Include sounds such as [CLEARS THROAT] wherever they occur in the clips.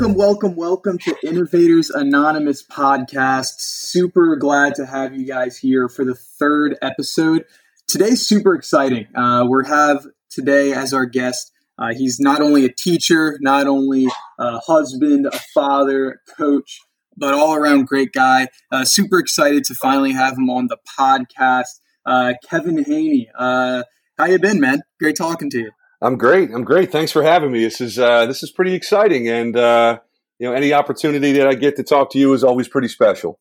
Welcome, welcome, welcome to Innovators Anonymous podcast. Super glad to have you guys here for the third episode. Today's super exciting. Uh, we have today as our guest. Uh, he's not only a teacher, not only a husband, a father, a coach, but all around great guy. Uh, super excited to finally have him on the podcast. Uh, Kevin Haney, uh, how you been, man? Great talking to you. I'm great. I'm great. Thanks for having me. This is uh, this is pretty exciting, and uh, you know, any opportunity that I get to talk to you is always pretty special.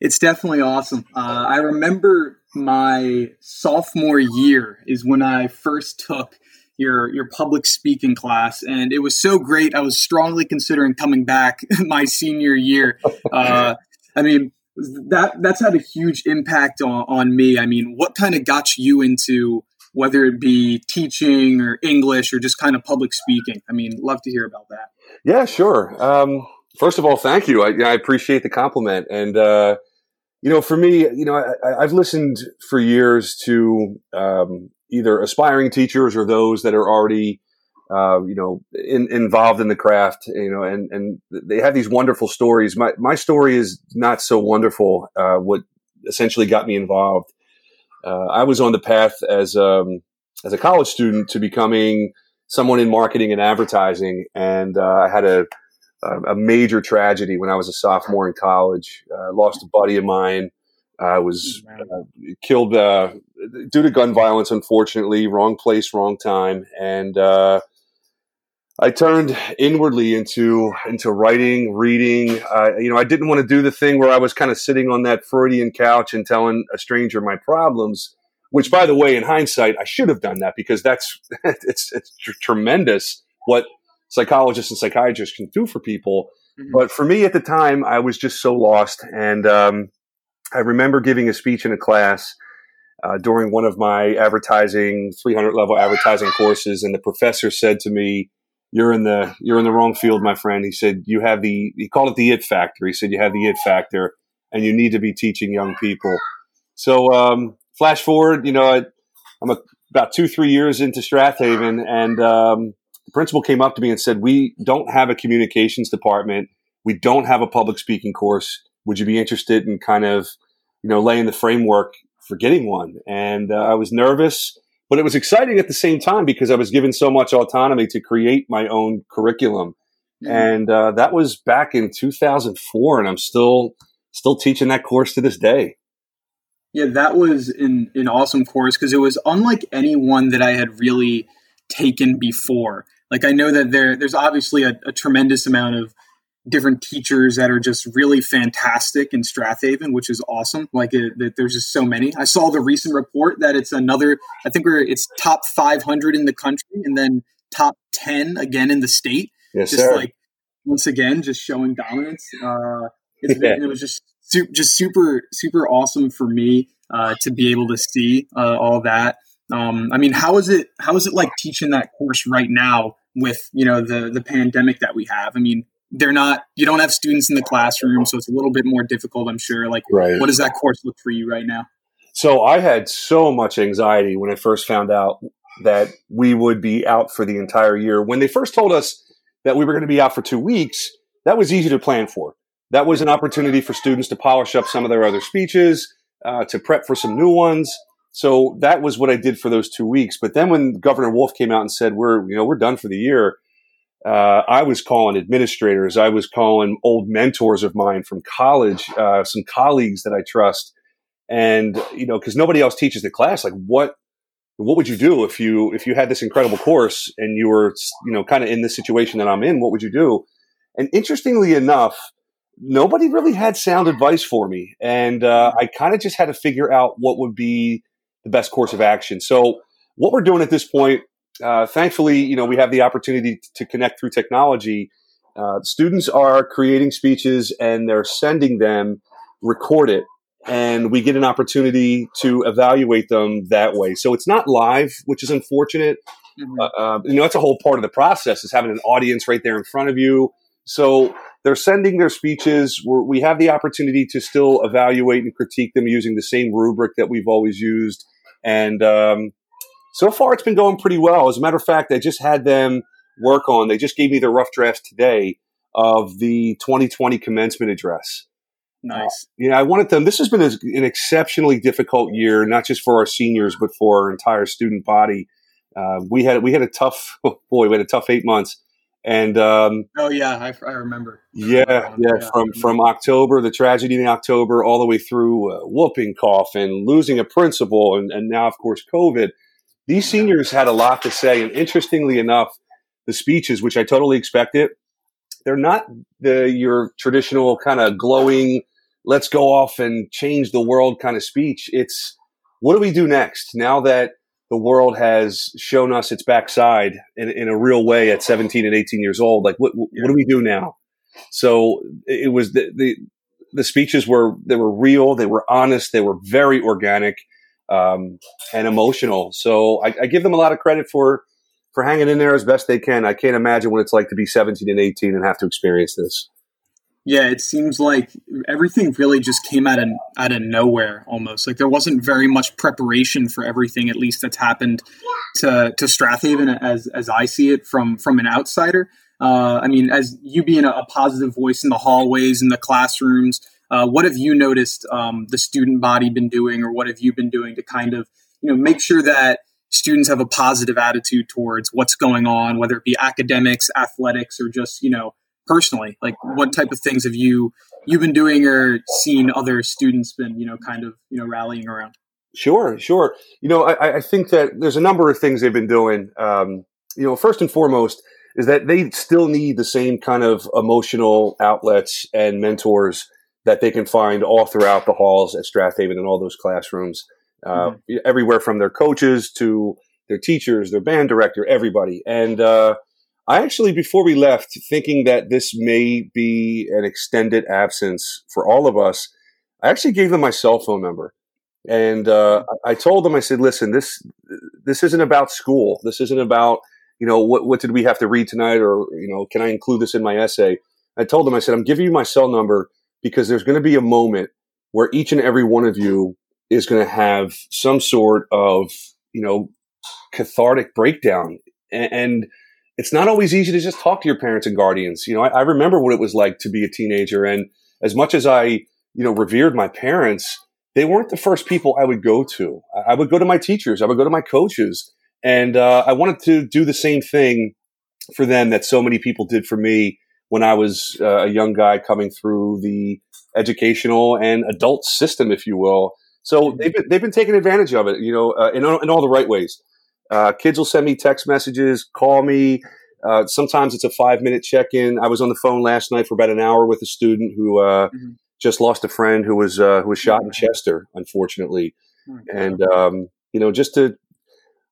It's definitely awesome. Uh, I remember my sophomore year is when I first took your your public speaking class, and it was so great. I was strongly considering coming back [LAUGHS] my senior year. Uh, I mean, that that's had a huge impact on, on me. I mean, what kind of got you into whether it be teaching or English or just kind of public speaking? I mean, love to hear about that. Yeah, sure. Um, first of all, thank you. I, I appreciate the compliment. And, uh, you know, for me, you know, I, have listened for years to um, either aspiring teachers or those that are already, uh, you know, in, involved in the craft, you know, and, and they have these wonderful stories. My, my story is not so wonderful. Uh, what essentially got me involved uh, I was on the path as um, as a college student to becoming someone in marketing and advertising, and uh, I had a a major tragedy when I was a sophomore in college. Uh, I lost a buddy of mine. I was uh, killed uh, due to gun violence, unfortunately. Wrong place, wrong time, and uh, I turned inwardly into into writing, reading. Uh, you know, I didn't want to do the thing where I was kind of sitting on that Freudian couch and telling a stranger my problems. Which, by the way, in hindsight, I should have done that because that's [LAUGHS] it's it's tr- tremendous what psychologists and psychiatrists can do for people. Mm-hmm. But for me at the time, I was just so lost, and um, I remember giving a speech in a class. Uh, during one of my advertising 300 level advertising courses and the professor said to me you're in the you're in the wrong field, my friend. He said you have the he called it the it factor. He said you have the it factor, and you need to be teaching young people. So um, flash forward, you know, I, am about two three years into Strath Haven, and um, the principal came up to me and said, "We don't have a communications department. We don't have a public speaking course. Would you be interested in kind of, you know, laying the framework for getting one?" And uh, I was nervous but it was exciting at the same time because I was given so much autonomy to create my own curriculum. Mm-hmm. And uh, that was back in 2004, and I'm still still teaching that course to this day. Yeah, that was an, an awesome course because it was unlike any one that I had really taken before. Like I know that there there's obviously a, a tremendous amount of different teachers that are just really fantastic in Strath Haven, which is awesome. Like it, there's just so many. I saw the recent report that it's another. I think we're it's top 500 in the country, and then top 10 again in the state. Yes, just sir. like once again, just showing dominance. Uh, it's [LAUGHS] it was just su- just super super awesome for me uh, to be able to see uh, all that. Um, I mean, how is it? How is it like teaching that course right now with you know the the pandemic that we have? I mean, they're not you don't have students in the classroom so it's a little bit more difficult i'm sure. Like right. what does that course look for you right now? So i had so much anxiety when i first found out that we would be out for the entire year. When they first told us that we were going to be out for two weeks that was easy to plan for. That was an opportunity for students to polish up some of their other speeches uh, to prep for some new ones. So that was what i did for those two weeks. But then when governor wolf came out and said we're you know we're done for the year uh, I was calling administrators. I was calling old mentors of mine from college, uh, some colleagues that I trust, and you know, because nobody else teaches the class. Like, what what would you do if you if you had this incredible course and you were you know kind of in the situation that I'm in? What would you do? And interestingly enough, nobody really had sound advice for me, and uh, I kind of just had to figure out what would be the best course of action. So, what we're doing at this point uh, thankfully, you know, we have the opportunity to connect through technology. Uh, students are creating speeches and they're sending them, record it, and we get an opportunity to evaluate them that way. So it's not live, which is unfortunate. Mm-hmm. Uh, uh you know, that's a whole part of the process is having an audience right there in front of you. So they're sending their speeches. We're, we have the opportunity to still evaluate and critique them using the same rubric that we've always used. And um, so far it's been going pretty well. As a matter of fact, I just had them work on, they just gave me the rough draft today of the 2020 commencement address. Nice. Uh, you know, I wanted them. This has been an exceptionally difficult year, not just for our seniors, but for our entire student body. Uh, we had we had a tough [LAUGHS] oh boy, we had a tough eight months, and um, oh yeah, I, I remember. Yeah, yeah, yeah, from from October, the tragedy in October, all the way through uh, whooping cough and losing a principal, and, and now of course COVID. These seniors had a lot to say, and interestingly enough, the speeches, which I totally expected, they're not the your traditional kind of glowing let's go off and change the world kind of speech. It's what do we do next now that the world has shown us its backside in, in a real way at 17 and 18 years old? Like, what, what do we do now? So it was the, the, the speeches were, they were real. They were honest. They were very organic, um, and emotional. So I, I give them a lot of credit for, for hanging in there as best they can. I can't imagine what it's like to be 17 and 18 and have to experience this. Yeah, it seems like everything really just came out of out of nowhere almost. Like there wasn't very much preparation for everything, at least that's happened to to Strath Haven as as I see it from from an outsider. Uh, I mean, as you being a, a, positive voice in the hallways in the classrooms, uh, what have you noticed um, the student body been doing, or what have you been doing to kind of you know make sure that students have a positive attitude towards what's going on, whether it be academics, athletics, or just you know personally? Like, what type of things have you you've been doing or seen other students been you know kind of you know rallying around? Sure, sure. You know, I, I think that there's a number of things they've been doing. Um, you know, first and foremost is that they still need the same kind of emotional outlets and mentors that they can find all throughout the halls at Strath Haven and all those classrooms, uh, mm-hmm. everywhere from their coaches to their teachers, their band director, everybody. And uh, I actually, before we left, thinking that this may be an extended absence for all of us, I actually gave them my cell phone number. And uh, I told them, I said, listen, this this isn't about school. This isn't about, you know, what, what did we have to read tonight or, you know, can I include this in my essay? I told them, I said, I'm giving you my cell number because there's going to be a moment where each and every one of you is going to have some sort of, you know, cathartic breakdown. And, it's not always easy to just talk to your parents and guardians. You know, I, I, remember what it was like to be a teenager. And as much as I, you know, revered my parents, they weren't the first people I would go to. I, I would go to my teachers. I would go to my coaches. And uh, I wanted to do the same thing for them that so many people did for me when I was uh, a young guy coming through the educational and adult system, if you will. So they've been, they've been taking advantage of it, you know, uh, in, in all the right ways. Uh, kids will send me text messages, call me. Uh, sometimes it's a five minute check in. I was on the phone last night for about an hour with a student who uh, mm-hmm. just lost a friend who was uh, who was shot in Chester, unfortunately, oh and um, you know just to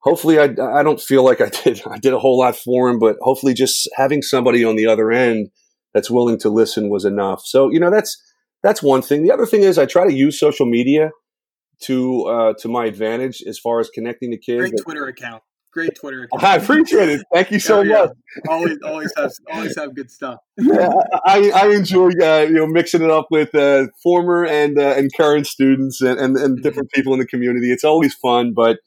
hopefully I, I don't feel like I did [LAUGHS] I did a whole lot for him, but hopefully just having somebody on the other end that's willing to listen was enough. So you know that's that's one thing. The other thing is I try to use social media to uh, to my advantage as far as connecting to kids. Great Twitter account. Great Twitter [LAUGHS] account. I appreciate it. Thank you [LAUGHS] so yeah. much. Always, always have, always have good stuff. yeah, I, I enjoy uh, you know mixing it up with uh, former and uh, and current students and, and, and mm-hmm. different people in the community. It's always fun, but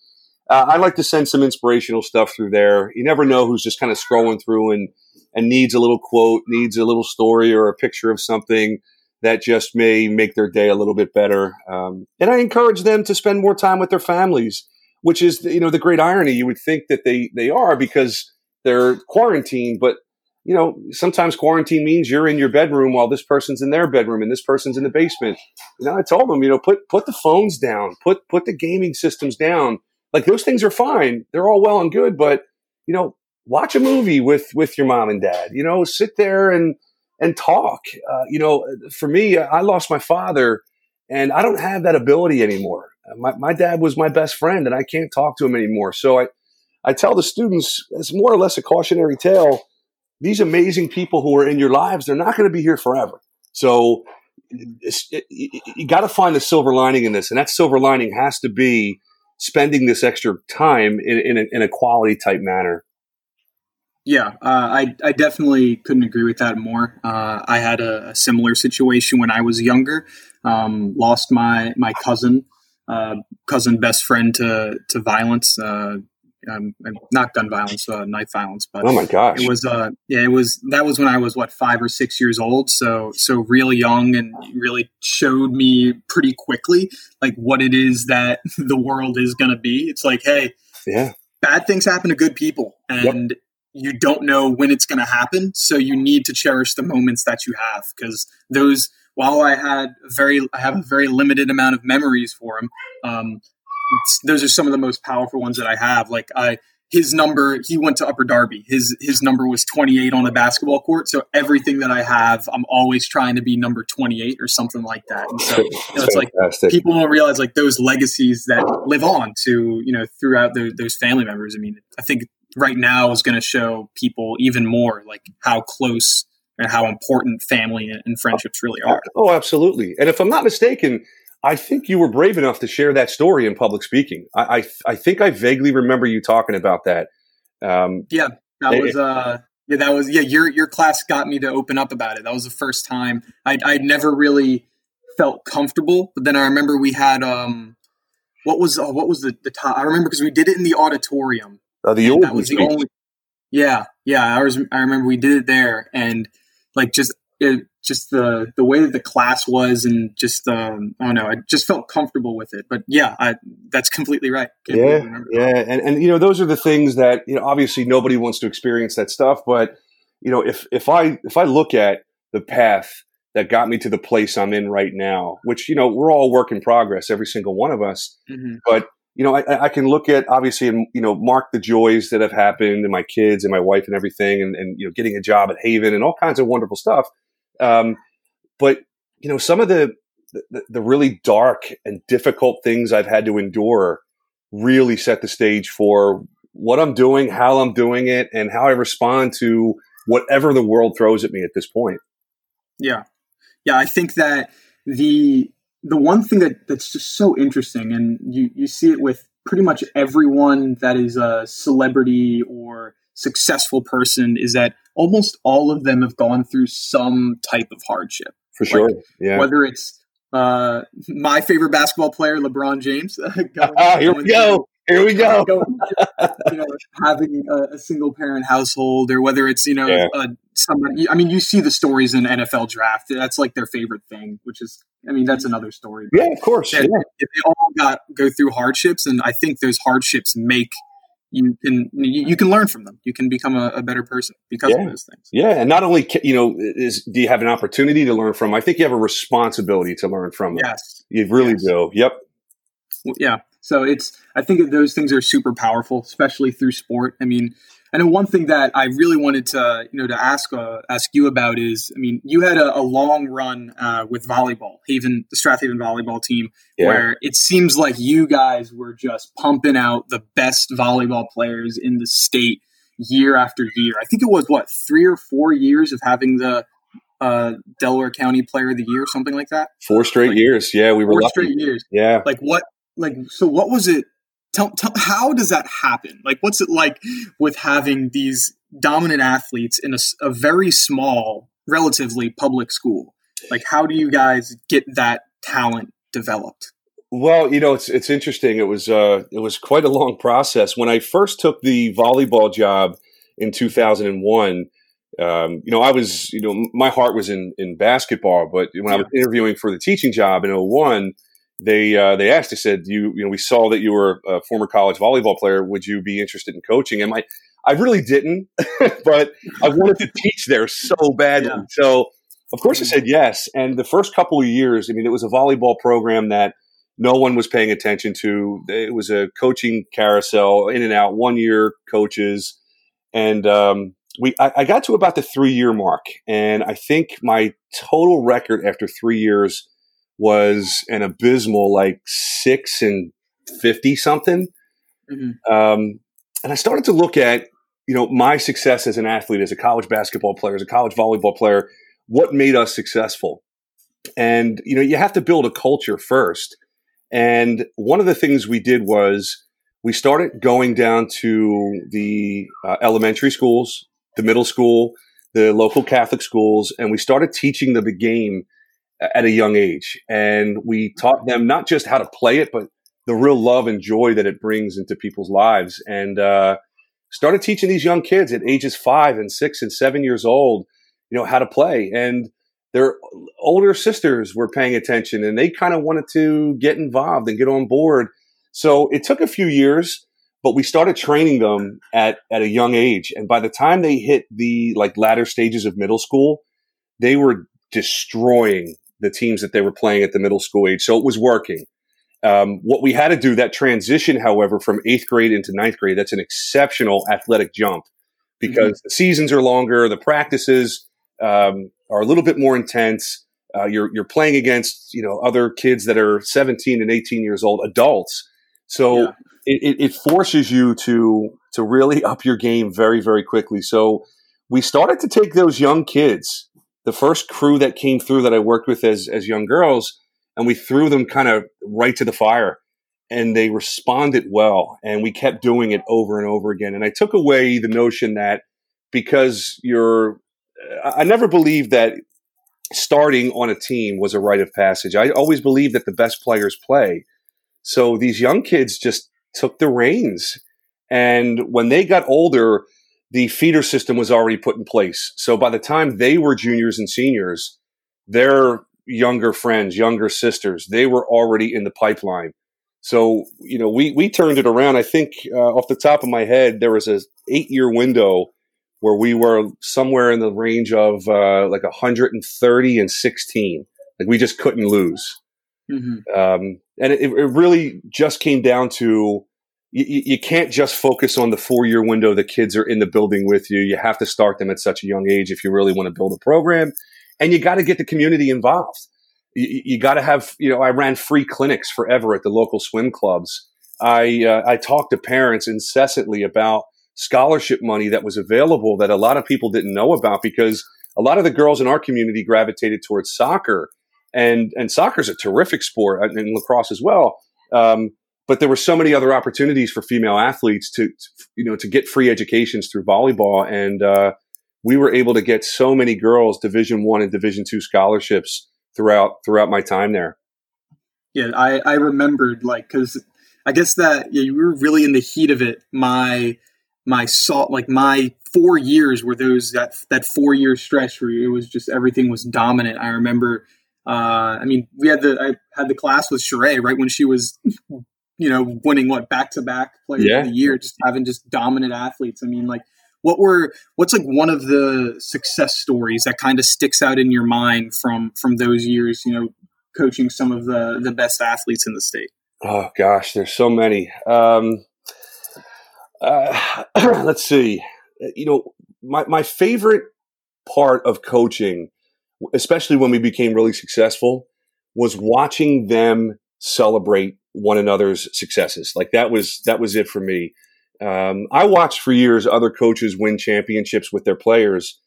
uh, I like to send some inspirational stuff through there. You never know who's just kind of scrolling through and and needs a little quote, needs a little story or a picture of something that just may make their day a little bit better. Um, and I encourage them to spend more time with their families, which is you know the great irony. You would think that they they are because they're quarantined, but you know sometimes quarantine means you're in your bedroom while this person's in their bedroom and this person's in the basement. You know, I told them, you know, put put the phones down, put put the gaming systems down. Like those things are fine; they're all well and good, but you know, watch a movie with with your mom and dad. You know, sit there and and talk. Uh, you know, for me, I lost my father and I don't have that ability anymore. My, my dad was my best friend and I can't talk to him anymore. So I, I tell the students, it's more or less a cautionary tale. These amazing people who are in your lives, they're not going to be here forever. So it, you got to find the silver lining in this. And that silver lining has to be spending this extra time in, in, a, in a quality type manner. Yeah, uh, I I definitely couldn't agree with that more. Uh, I had a, a, similar situation when I was younger. Um, lost my my cousin, uh, cousin best friend to to violence uh, um, not gun violence, uh, knife violence. But oh my gosh, it was uh, yeah, it was that was when I was what five or six years old, so so really young, and really showed me pretty quickly like what it is that [LAUGHS] the world is going to be. It's like, hey, yeah, bad things happen to good people, and yep. you don't know when it's going to happen, so you need to cherish the moments that you have because those. While I had very, I have a very limited amount of memories for him. Um, those are some of the most powerful ones that I have. Like I, his number, he went to Upper Darby. His his number was 28 on the basketball court. So everything that I have, I'm always trying to be number 28 or something like that. And so you know, it's like people don't realize like those legacies that live on to you know throughout the, those family members. I mean, I think right now is going to show people even more like how close and how important family and friendships really are. Oh, absolutely. And if I'm not mistaken, I think you were brave enough to share that story in public speaking. I, I, I think I vaguely remember you talking about that. Um, yeah, that it, was uh, yeah, that was yeah. Your your class got me to open up about it. That was the first time I I never really felt comfortable. But then I remember we had um, what was uh, what was the the top? I remember because we did it in the auditorium. Uh, the old that was the only. Yeah, yeah. I was. I remember we did it there, and like just it, just the the way that the class was and just um, I don't know I just felt comfortable with it. But yeah I, that's completely right. Can't yeah yeah and and you know those are the things that you know obviously nobody wants to experience that stuff but you know if if I if I look at the path that got me to the place I'm in right now which you know we're all work in progress every single one of us mm-hmm. but you know I, I, can look at obviously and you know mark the joys that have happened and my kids and my wife and everything and, and you know getting a job at Haven and all kinds of wonderful stuff um, but you know, some of the, the, the really dark and difficult things I've had to endure really set the stage for what I'm doing, how I'm doing it, and how I respond to whatever the world throws at me at this point. Yeah, yeah, I think that the the one thing that that's just so interesting, and you you see it with pretty much everyone that is a celebrity or successful person, is that almost all of them have gone through some type of hardship. For sure. Like, yeah. Whether it's uh, my favorite basketball player, LeBron James. [LAUGHS] going, [LAUGHS] here we go. Here we go. Going, you know, having a, a, single parent household, or whether it's you know yeah. uh, somebody. I mean, you see the stories in NFL draft. That's like their favorite thing, which is. I mean, that's another story. Yeah, of course. Yeah. If they all got go through hardships, and I think those hardships make you can you, can learn from them. You can become a, a better person because yeah. of those things. Yeah, and not only you know is do you have an opportunity to learn from? I think you have a responsibility to learn from. Them. Yes, you really yes. do. Yep. Yeah. So it's I think those things are super powerful, especially through sport. I mean, I know one thing that I really wanted to, you know, to ask uh, ask you about is, I mean, you had a, a long run uh, with volleyball, Haven, the Strath Haven volleyball team, yeah. where it seems like you guys were just pumping out the best volleyball players in the state year after year. I think it was what three or four years of having the uh, Delaware County Player of the Year, something like that. Four straight like, years, yeah, we were four lucky. straight years. Yeah, like what? Like so, what was it? Tell, tell how does that happen? Like, what's it like with having these dominant athletes in a, a very small, relatively public school? Like, how do you guys get that talent developed? Well, you know, it's it's interesting. It was uh, it was quite a long process. When I first took the volleyball job in 2001, um, you know, I was, you know, my heart was in in basketball, but when. I was interviewing for the teaching job in 01, they uh, they asked. They said, "You you know, we saw that you were a former college volleyball player. Would you be interested in coaching?" And I I really didn't, [LAUGHS] but I wanted to teach there so badly. Yeah. So of course I said yes. And the first couple of years, I mean, it was a volleyball program that no one was paying attention to. It was a coaching carousel, in and out, one year coaches, and um, we I, I got to about the three year mark, and I think my total record after three years was an abysmal like six and 50 something. Mm-hmm. Um, and I started to look at, you know, my success as an athlete, as a college basketball player, as a college volleyball player, what made us successful. And, you know, you have to build a culture first. And one of the things we did was we started going down to the uh, elementary schools, the middle school, the local Catholic schools, and we started teaching them the game at a young age. And we taught them not just how to play it, but the real love and joy that it brings into people's lives. And uh, started teaching these young kids at ages five and six and seven years old, you know, how to play. And their older sisters were paying attention and they kind of wanted to get involved and get on board. So it took a few years, but we started training them at, at a young age. And by the time they hit the like latter stages of middle school, they were destroying the teams that they were playing at the middle school age. So it was working. Um, what we had to do that transition, however, from eighth grade into ninth grade, that's an exceptional athletic jump because mm-hmm. the seasons are longer, the practices um, are a little bit more intense. Uh, you're you're playing against you know other kids that are 17 and 18 years old, adults. So yeah. it, it forces you to to really up your game very very quickly. So we started to take those young kids, the first crew that came through that I worked with as as young girls and we threw them kind of right to the fire and they responded well and we kept doing it over and over again. And i took away the notion that because you're uh, i never believed that starting on a team was a rite of passage. I always believed that the best players play. So these young kids just took the reins and when they got older the feeder system was already put in place so by the time they were juniors and seniors their younger friends, younger sisters. They were already in the pipeline. So, you know, we, we turned it around. I think uh, off the top of my head, there was a eight year window where we were somewhere in the range of uh, like 130 and 16. Like we just couldn't lose. Mm-hmm. Um, and it, it, really just came down to you, you can't just focus on the four year window the kids are in the building with you. You have to start them at such a young age if you really want to build a program and you got to get the community involved. You, you got to have, you know, I ran free clinics forever at the local swim clubs. I uh, I talked to parents incessantly about scholarship money that was available that a lot of people didn't know about because a lot of the girls in our community gravitated towards soccer, and and soccer is a terrific sport uh, and lacrosse as well. Um, but there were so many other opportunities for female athletes to, to, you know to get free educations through volleyball. And uh, we were able to get so many girls division one and division two scholarships throughout throughout my time there. Yeah i i remembered like because i guess that yeah, you were really in the heat of it. My my salt like my four years were those that that four year stretch where it was just everything was dominant. I remember uh, I mean, we had the I had the class with Sheree right when she was, you know, winning what back to back player yeah. of the year, just having just dominant athletes. I mean, like what were what's like one of the success stories that kind of sticks out in your mind from from those years you know coaching some of the the best athletes in the state oh gosh there's so many um, uh, [CLEARS THROAT] let's see you know my, my favorite part of coaching especially when we became really successful was watching them celebrate one another's successes like that was that was it for me um, I watched for years other coaches win championships with their players,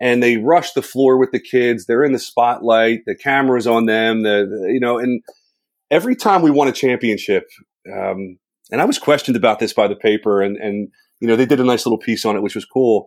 and they rush the floor with the kids. They're in the spotlight. The camera's on them. The, the you know, and every time we won a championship, um, and I was questioned about this by the paper, and and you know they did a nice little piece on it, which was cool.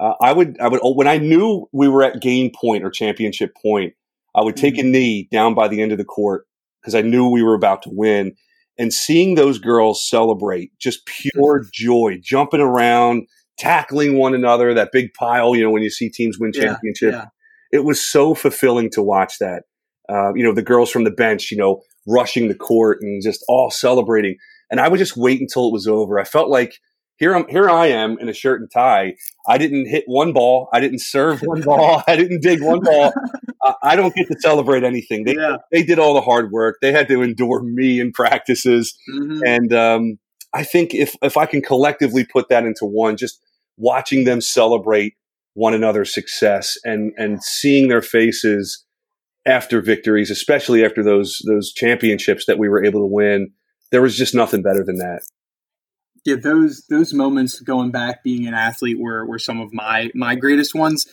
Uh, I would I would when I knew we were at game point or championship point, I would take mm-hmm. a knee down by the end of the court because I knew we were about to win and seeing those girls celebrate just pure joy, jumping around, tackling one another, that big pile, you know, when you see teams win championship. Yeah, yeah. It was so fulfilling to watch that. Uh, you know, the girls from the bench, you know, rushing the court and just all celebrating. And I would just wait until it was over. I felt like here I'm here I am in a shirt and tie. I didn't hit one ball. I didn't serve one [LAUGHS] ball. I didn't dig one ball. [LAUGHS] Uh, I don't get to celebrate anything. They yeah. they did all the hard work. They had to endure me in practices, mm-hmm. and um, I think if if I can collectively put that into one, just watching them celebrate one another's success and and seeing their faces after victories, especially after those those championships that we were able to win, there was just nothing better than that yeah, those those moments going back being an athlete were were some of my my greatest ones.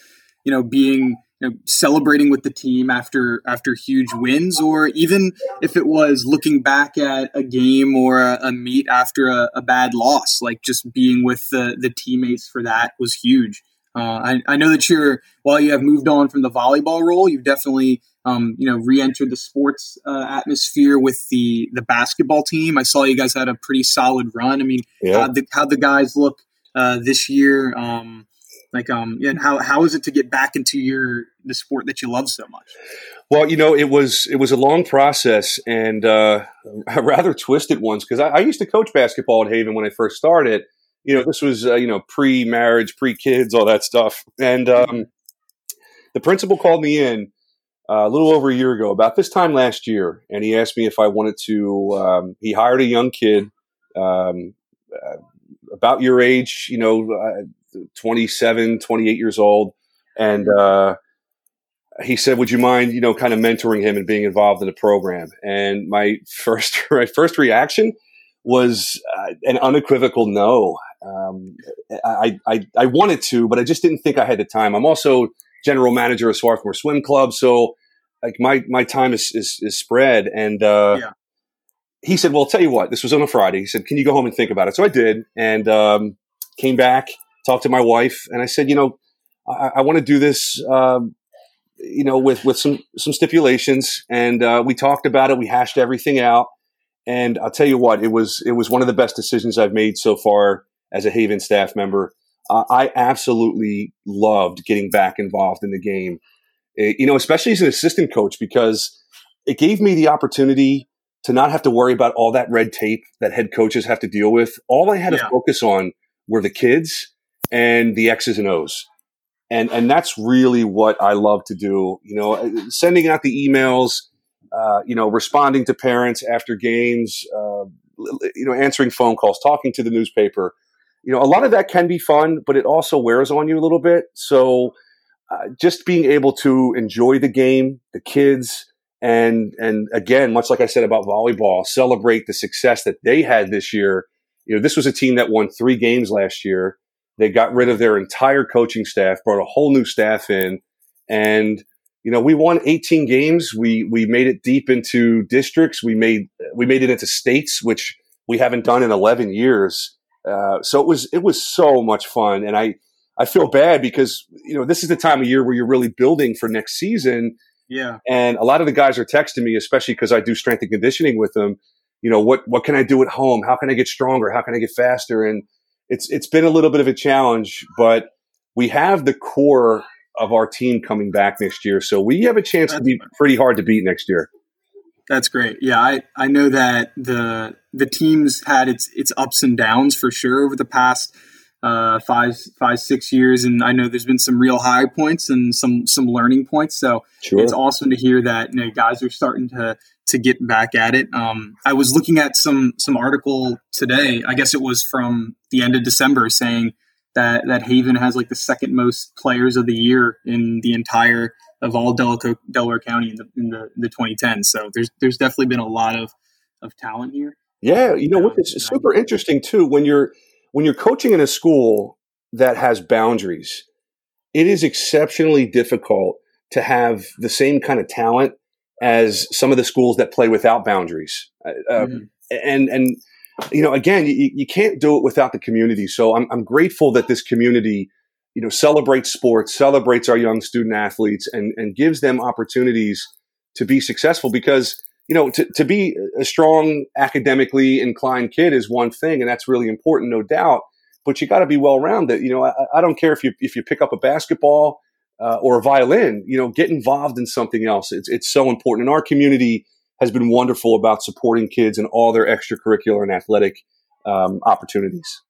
You know, being you know, celebrating with the team after after huge wins, or even if it was looking back at a game or a, a meet after a, a, bad loss, like just being with the the teammates for that was huge. Uh, I, I know that you're while you have moved on from the volleyball role, you've definitely um, you know re-entered the sports uh, atmosphere with the the basketball team. I saw you guys had a pretty solid run. I mean, yeah. how the how the guys look uh, this year? Um, like um, and how how is it to get back into your the sport that you love so much? Well, you know, it was it was a long process and uh, a [LAUGHS] rather twisted ones because I, I, used to coach basketball at Haven when I first started. You know, this was uh, you know pre-marriage, pre-kids, all that stuff, and um, the principal called me in uh, a little over a year ago, about this time last year, and he asked me if I wanted to. Um, he hired a young kid um, uh, about your age, you know, uh, 27, 28 years old. And uh, he said, "Would you mind, you know, kind of mentoring him and being involved in the program?" And my [LAUGHS] first my first reaction was uh, an unequivocal no. Um, I, I I wanted to, but I just didn't think I had the time. I'm also general manager of Swarthmore Swim Club, so like my my time is is, is spread. And uh, yeah. he said, "Well, I'll tell you what. This was on a Friday. He said, "Can you go home and think about it?" So I did, and um, came back talked to my wife, and I said, you know, I, I want to do this, um, you know, with with some some stipulations, and uh, we talked about it. We hashed everything out, and I'll tell you what, it was it was one of the best decisions I've made so far as a Haven staff member. Uh, I absolutely loved getting back involved in the game, it, eh, you know, especially as an assistant coach because it gave me the opportunity to not have to worry about all that red tape that head coaches have to deal with. All I had yeah. to focus on were the kids and the X's and O's. And, and that's really what I love to do. You know, sending out the emails, uh, you know, responding to parents after games, uh, you know, answering phone calls, talking to the newspaper. You know, a lot of that can be fun, but it also wears on you a little bit. So, uh, just being able to enjoy the game, the kids, and and again, much like I said about volleyball, celebrate the success that they had this year. You know, this was a team that won three games last year. They got rid of their entire coaching staff, brought a whole new staff in, and you know we won 18 games. We we made it deep into districts. We made we made it into states, which we haven't done in 11 years. Uh, so it was it was so much fun, and I I feel bad because you know this is the time of year where you're really building for next season. Yeah, and a lot of the guys are texting me, especially because I do strength and conditioning with them. You know what what can I do at home? How can I get stronger? How can I get faster? And it's it's been a little bit of a challenge, but we have the core of our team coming back next year, so we have a chance That's to be pretty hard to beat next year. That's great. Yeah, I, I know that the the team's had its its ups and downs for sure over the past uh, five five six years, and I know there's been some real high points and some some learning points. So sure. it's awesome to hear that you know, guys are starting to to get back at it. Um, I was looking at some some article today. I guess it was from the end of December, saying that that Haven has like the second most players of the year in the entire of all Delaware, Delaware County in the in the, the 2010s. So there's there's definitely been a lot of of talent here. Yeah, you know what? It's super interesting too when you're when you're coaching in a school that has boundaries. It is exceptionally difficult to have the same kind of talent as some of the schools that play without boundaries. Uh, mm-hmm. And and you know, again, you, you can't do it without the community. So I'm, I'm grateful that this community, you know, celebrates sports, celebrates our young student athletes, and and gives them opportunities to be successful. Because you know, to, to be a strong academically inclined kid is one thing, and that's really important, no doubt. But you got to be well rounded. You know, I, I don't care if you if you pick up a basketball uh, or a violin, you know, get involved in something else. It's, it's so important. in our community has been wonderful about supporting kids in all their extracurricular and athletic um, opportunities.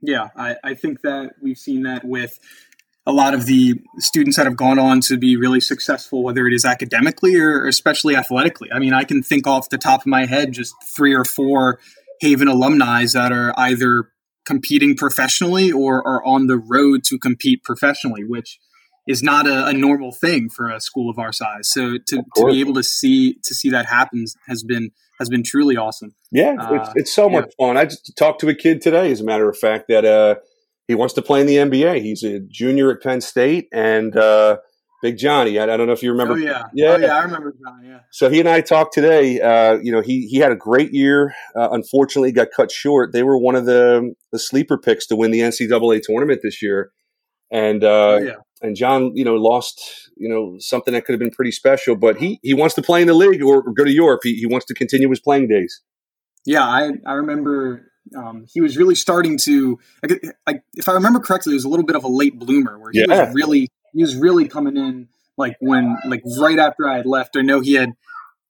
Yeah, I, I think that we've seen that with a lot of the students that have gone on to be really successful, whether it is academically or especially athletically. I mean, I can think off the top of my head just three or four Haven alumni that are either competing professionally or are on the road to compete professionally, which is not a, a, normal thing for a school of our size. So to, to be able to see to see that happen has been has been truly awesome. Yeah, uh, it's, it's, so much fun. I just talked to a kid today, as a matter of fact, that uh, he wants to play in the NBA. He's a junior at Penn State, and uh, Big Johnny. I, I, don't know if you remember. Oh yeah, yeah, oh, yeah. I remember Johnny. Yeah. So he and I talked today. Uh, you know, he he had a great year. Uh, unfortunately, got cut short. They were one of the the sleeper picks to win the NCAA tournament this year and uh, oh, yeah. And John, you know, lost you know something that could have been pretty special, but he he wants to play in the league or, or go to Europe. He, he wants to continue his playing days. Yeah, I I remember um, he was really starting to. I, I, if I remember correctly, it was a little bit of a late bloomer where he yeah. was really he was really coming in like when like right after I had left. I know he had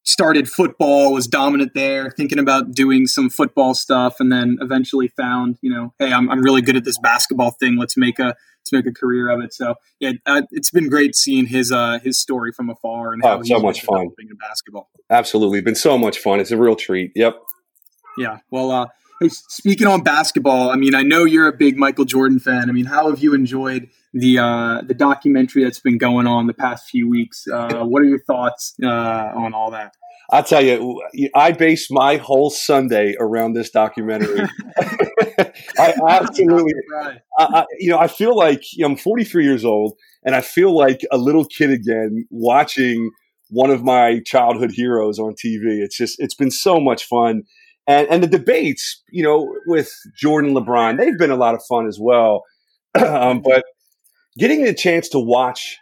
started football, was dominant there, thinking about doing some football stuff, and then eventually found, you know, hey, I'm, I'm really good at this basketball thing. Let's make a let's make a career of it. So yeah, uh, it's been great seeing his uh, his story from afar and how oh, so much fun in basketball. Absolutely, been so much fun. It's a real treat. Yep. Yeah. Well, uh, hey, speaking on basketball, I mean, I know you're a big Michael Jordan fan. I mean, how have you enjoyed? the uh, the documentary that's been going on the past few weeks. Uh, what are your thoughts uh, on all that? I'll tell you, I base my whole Sunday around this documentary. [LAUGHS] [LAUGHS] I absolutely, I, I, you know, I feel like you know, I'm 43 years old, and I feel like a little kid again watching one of my childhood heroes on TV. It's just, it's been so much fun. And, and the debates, you know, with Jordan LeBron, they've been a lot of fun as well. [CLEARS THROAT] um, but getting the chance to watch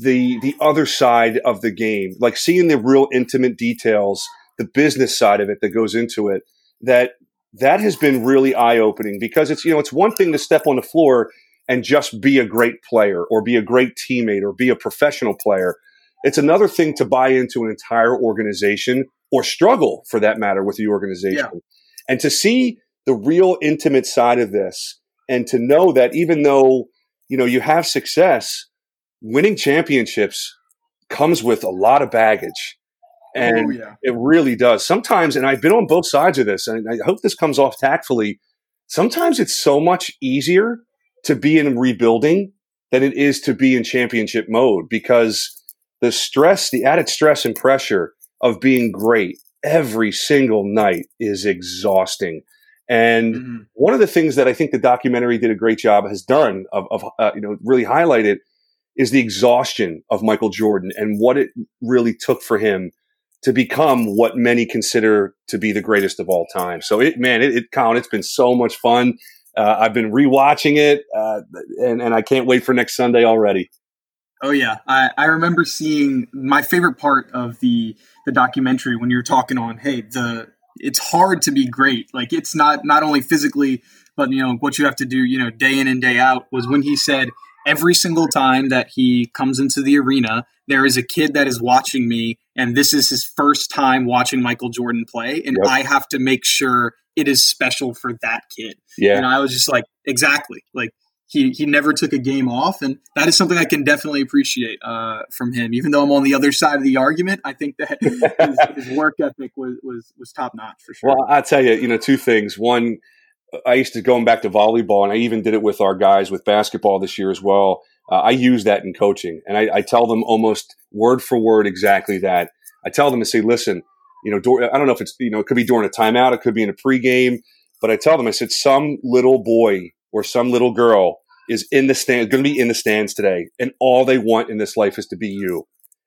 the the other side of the game, like seeing the real intimate details, the business side of it that goes into it, that that has been really eye opening because it's you know it's one thing to step on the floor and just be a great player or be a great teammate or be a professional player. It's another thing to buy into an entire organization or struggle for that matter with the organization. Yeah. And to see the real intimate side of this and to know that even though you know you have success winning championships comes with a lot of baggage. And oh, yeah. it really does. Sometimes, and I've been on both sides of this, and I hope this comes off tactfully. Sometimes it's so much easier to be in rebuilding than it is to be in championship mode because the stress, the added stress and pressure of being great every single night is exhausting. And mm-hmm. one of the things that I think the documentary did a great job has done of, of uh, you know, really highlighted is the exhaustion of Michael Jordan and what it really took for him to become what many consider to be the greatest of all time. So it, man, it, it Colin, it's been so much fun. Uh, I've been rewatching it, uh, and and I can't wait for next Sunday already. Oh yeah, I, I remember seeing my favorite part of the the documentary when you're talking on, hey, the it's hard to be great. Like it's not not only physically, but you know what you have to do, you know, day in and day out. Was when he said every single time that he comes into the arena, there is a kid that is watching me, and this is his first time watching Michael Jordan play, and yep. I have to make sure it is special for that kid. Yeah. And I was just like, exactly. Like he he never took a game off, and that is something I can definitely appreciate uh, from him. Even though I'm on the other side of the argument, I think that [LAUGHS] his, his work ethic was was was top notch for sure. Well, I tell you, you know, two things. One I used to going back to volleyball, and I even did it with our guys with basketball this year as well. Uh, I use that in coaching, and I, I, tell them almost word for word exactly that. I tell them to say, "Listen, you know, I don't know if it's you know, it could be during a timeout, it could be in a pregame, but I tell them, I said, some little boy or some little girl is in the stand, going to be in the stands today, and all they want in this life is to be you."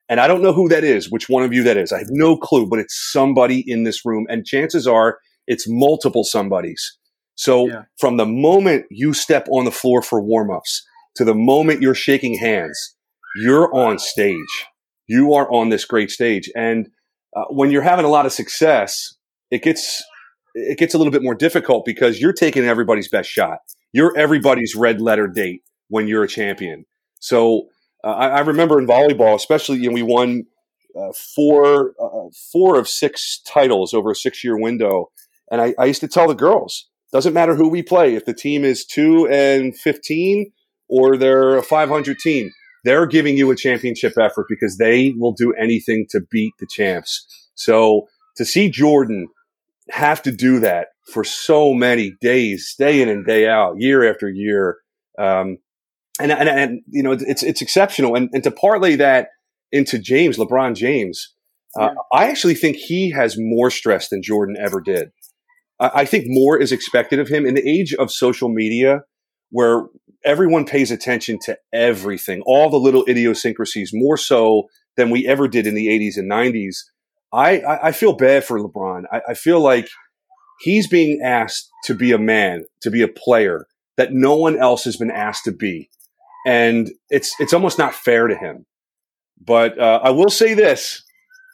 And I don't know who that is, which one of you that is. I have no clue, but it's somebody in this room, and chances are it's multiple somebodies so yeah. from the moment you step on the floor for warmups to the moment you're shaking hands, you're on stage. You are on this great stage. And uh, when you're having a lot of success, it gets it gets a little bit more difficult because you're taking everybody's best shot. You're everybody's red letter date when you're a champion. So uh, I, I, remember in volleyball, especially you know, we won uh, four uh, four of six titles over a six year window, and I, I used to tell the girls, doesn't matter who we play. If the team is two and fifteen or they're a five hundred team, they're giving you a championship effort because they will do anything to beat the champs. So to see Jordan have to do that for so many days, day in and day out, year after year, um, and, and, and you know it's it's exceptional. And, and to parlay that into James, LeBron James, uh, yeah. I actually think he has more stress than Jordan ever did. I think more is expected of him in the age of social media where everyone pays attention to everything, all the little idiosyncrasies, more so than we ever did in the 80s and 90s. I, I feel bad for LeBron. I, I feel like he's being asked to be a man, to be a player that no one else has been asked to be. and it's it's almost not fair to him. But uh, I will say this: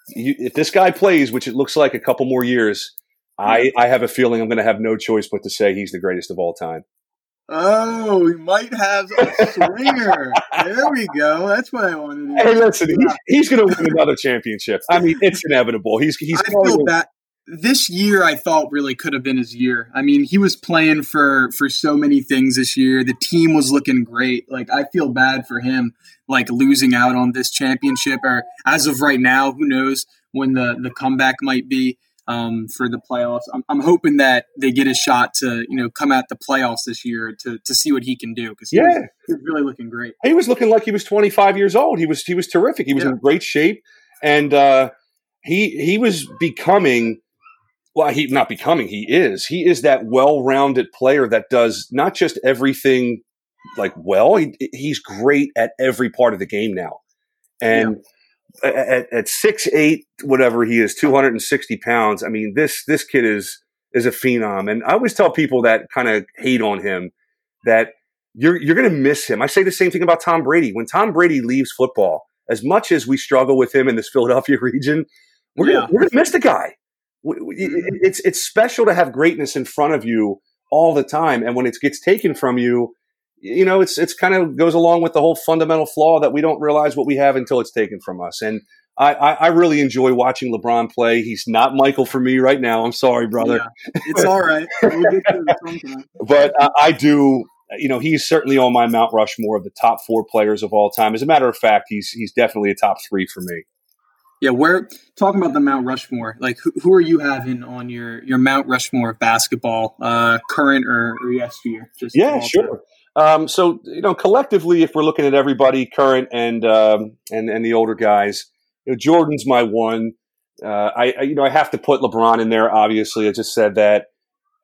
you, if this guy plays, which it looks like a couple more years, I I have a feeling I'm going to have no choice but to say he's the greatest of all time. Oh, we might have a swinger. there we go. That's what I wanted to Hey, listen, he's, he's going to win another championship. I mean, it's inevitable. He's he's. I feel bad. This year, I thought really could have been his year. I mean, he was playing for for so many things this year. The team was looking great. Like, I feel bad for him, like losing out on this championship. Or as of right now, who knows when the the comeback might be um, for the playoffs. I'm, I'm, hoping that they get a shot to you know come at the playoffs this year to to see what he can do because yeah, was, he was really looking great. He was looking like he was 25 years old. He was he was terrific. He was yeah. in great shape, and uh, he he was becoming. Well, he not becoming. He is. He is that well-rounded player that does not just everything like well. He, he's great at every part of the game now, and. Yeah at, at six eight, whatever he is, two hundred and sixty pounds. I mean, this this kid is is a phenom, and I always tell people that kind of hate on him that you're you're going to miss him. I say the same thing about Tom Brady. When Tom Brady leaves football, as much as we struggle with him in this [LAUGHS] Philadelphia region, we're yeah. gonna, we're going to miss the guy. Mm-hmm. It's it's special to have greatness in front of you all the time, and when it gets taken from you, you know, it's it's kind of goes along with the whole fundamental flaw that we don't realize what we have until it's taken from us. And I, I, I really enjoy watching LeBron play. He's not Michael for me right now. I'm sorry, brother. Yeah, it's all right. We'll [LAUGHS] but uh, I do. You know, he's certainly on my Mount Rushmore of the top four players of all time. As a matter of fact, he's he's definitely a top three for me. Yeah, we're talking about the Mount Rushmore. Like, who, who are you having on your your Mount Rushmore of basketball, uh, current or, or yesteryear? Just yeah, sure. Time. Um, so you know, collectively, if we're looking at everybody, current and um, and and the older guys, you know, Jordan's my one. Uh, I, I, you know I have to put LeBron in there. Obviously, I just said that.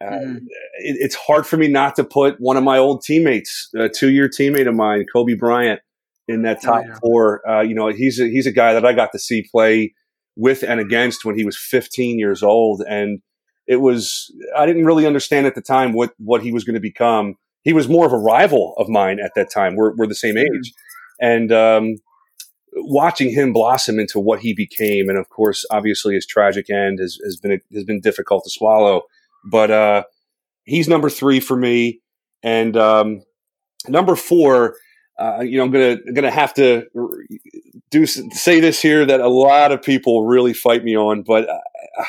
Uh, mm-hmm. it, it's hard for me not to put one of my old teammates, a two-year teammate of mine, Kobe Bryant, in that oh, top oh, yeah. four. Uh, you know, he's a, he's a guy that I got to see play with and against when he was 15 years old, and it was I didn't really understand at the time what what he was going to become he was more of a rival of mine at that time. We're, we're the same age. And um, watching him blossom into what he became, and of course, obviously, his tragic end has, has been has been difficult to swallow. But uh, he's number three for me, and um, number four. Uh, you know, I'm gonna gonna have to do say this here that a lot of people really fight me on, but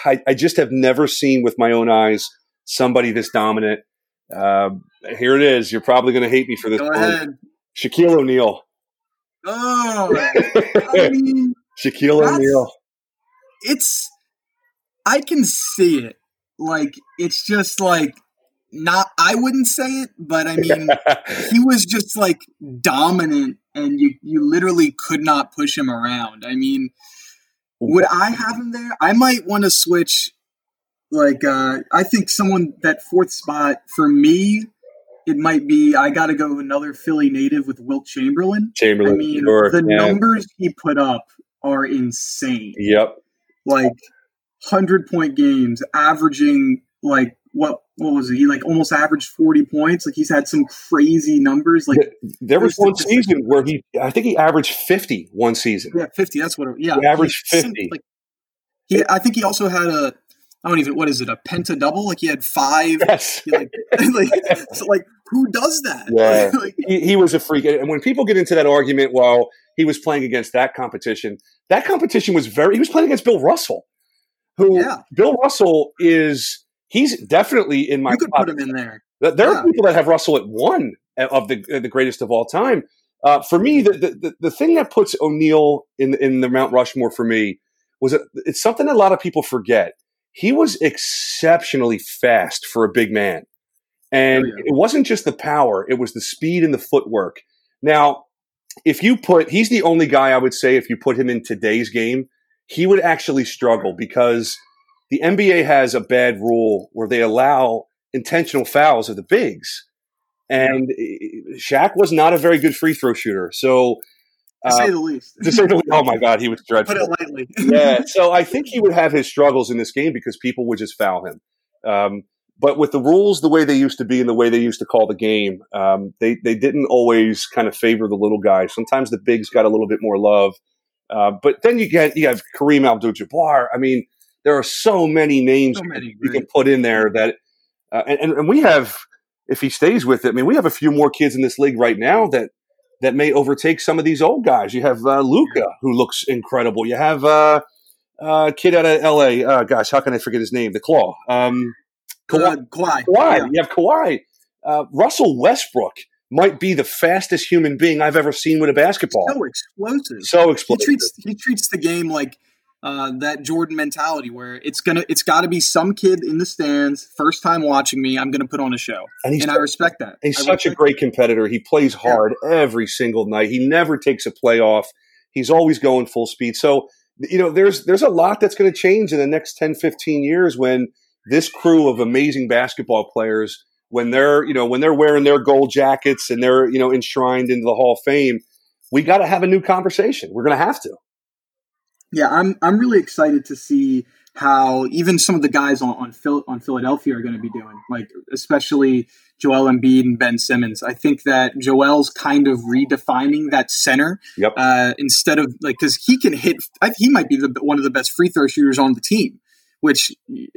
I, I just have never seen with my own eyes somebody this dominant uh, here it is. You're probably going to hate me for this. Go ahead. Shaquille O'Neal. Oh, [LAUGHS] I mean, Shaquille O'Neal. It's, I can see it. Like, it's just like, not, I wouldn't say it, but I mean, [LAUGHS] he was just like dominant and you, you literally could not push him around. I mean, would I have him there? I might want to switch like uh, I think someone that fourth spot for me, it might be I got to go another Philly native with Wilt Chamberlain. Chamberlain, I mean, sure, the yeah. numbers he put up are insane. Yep, like hundred point games, averaging like what what was it? He like almost averaged forty points. Like he's had some crazy numbers. Like there was one season where he, I think he averaged 50 one season. Yeah, fifty. That's what. It, yeah, he averaged he, fifty. Like, he, I think he also had a I don't even what is it a penta double? Like he had five. Yes. Like, [LAUGHS] like, [LAUGHS] so like who does that? Yeah. [LAUGHS] like, he, he, was a freak. And when people get into that argument, while he was playing against that competition, that competition was very. He was playing against Bill Russell, who yeah. Bill Russell is. He's definitely in my. You could put him in there. There yeah. are people that have Russell at one of the the greatest of all time. Uh, for me, the, the the thing that puts O'Neal in in the Mount Rushmore for me was that it's something that a lot of people forget he was exceptionally fast for a big man. And oh, yeah. it wasn't just the power, it was the speed and the footwork. Now, if you put, he's the only guy I would say, if you put him in today's game, he would actually struggle because the NBA has a bad rule where they allow intentional fouls of the bigs. And eh, Shaq was not a very good free throw shooter. So to say the least. to say the least. Oh my [LAUGHS] God, he was dreadful. Put it lightly. yeah. So I think he would have his struggles in this game because people would just foul him. Um, but with the rules the way they used to be and the way they used to call the game, um, they they didn't always kind of favor the little guys. Sometimes the bigs got a little bit more love. Uh, but then you get you have Kareem Abdul-Jabbar. I mean, there are so many names so many you can put in there that, uh, and, and we have if he stays with it. I mean, we have a few more kids in this league right now that that may overtake some of these old guys. You have uh, Luka, who looks incredible. You have uh, uh, kid out of L.A. Uh, gosh, how can I forget his name? The Claw. Um, Kawhi. Uh, Kawhi. Kawhi. Yeah. You have Kawhi. Uh, Russell Westbrook might be the fastest human being I've ever seen with a basketball. So explosive. So explosive. He treats he treats the game like uh, that Jordan mentality where it's gonna it's got to be some kid in the stands first time watching me I'm gonna put on a show and, and I respect that. He's I such a great competitor. He plays hard yeah. every single night. He never takes a play off. He's always going full speed. So you know there's there's a lot that's going to change in the next 10 15 years when this crew of amazing basketball players when they're you know when they're wearing their gold jackets and they're you know enshrined into the Hall of Fame we got to have a new conversation. We're going to have to. Yeah, I'm I'm really excited to see how even some of the guys on on, Phil, on Philadelphia are going to be doing, like especially Joel Embiid and Ben Simmons. I think that Joel's kind of redefining that center yep. uh, instead of like because he can hit. he might be the, one of the best free throw shooters on the team. Which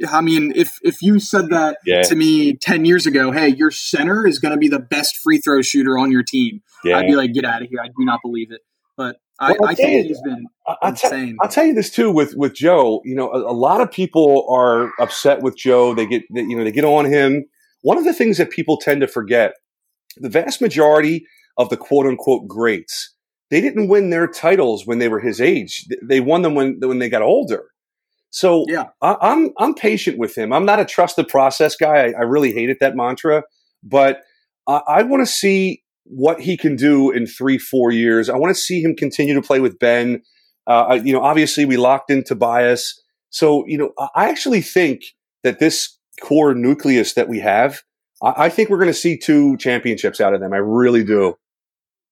I mean, if if you said that yeah. to me ten years ago, hey, your center is going to be the best free throw shooter on your team, yeah. I'd be like, get out of here. I do not believe it. But I, well, I think you, he's been I'll insane. I'll tell you this too with with Joe. You know, a, a, lot of people are upset with Joe. They get they, you know they get on him. One of the things that people tend to forget: the vast majority of the quote unquote greats, they didn't win their titles when they were his age. They won them when when they got older. So yeah, I, am I'm, I'm patient with him. I'm not a trust the process guy. I, I really hated that mantra, but I, I want to see what he can do in three, four years. I want to see him continue to play with Ben. Uh, you know, obviously we locked in Tobias. So, you know, I actually think that this core nucleus that we have, I, I think we're going to see two championships out of them. I really do.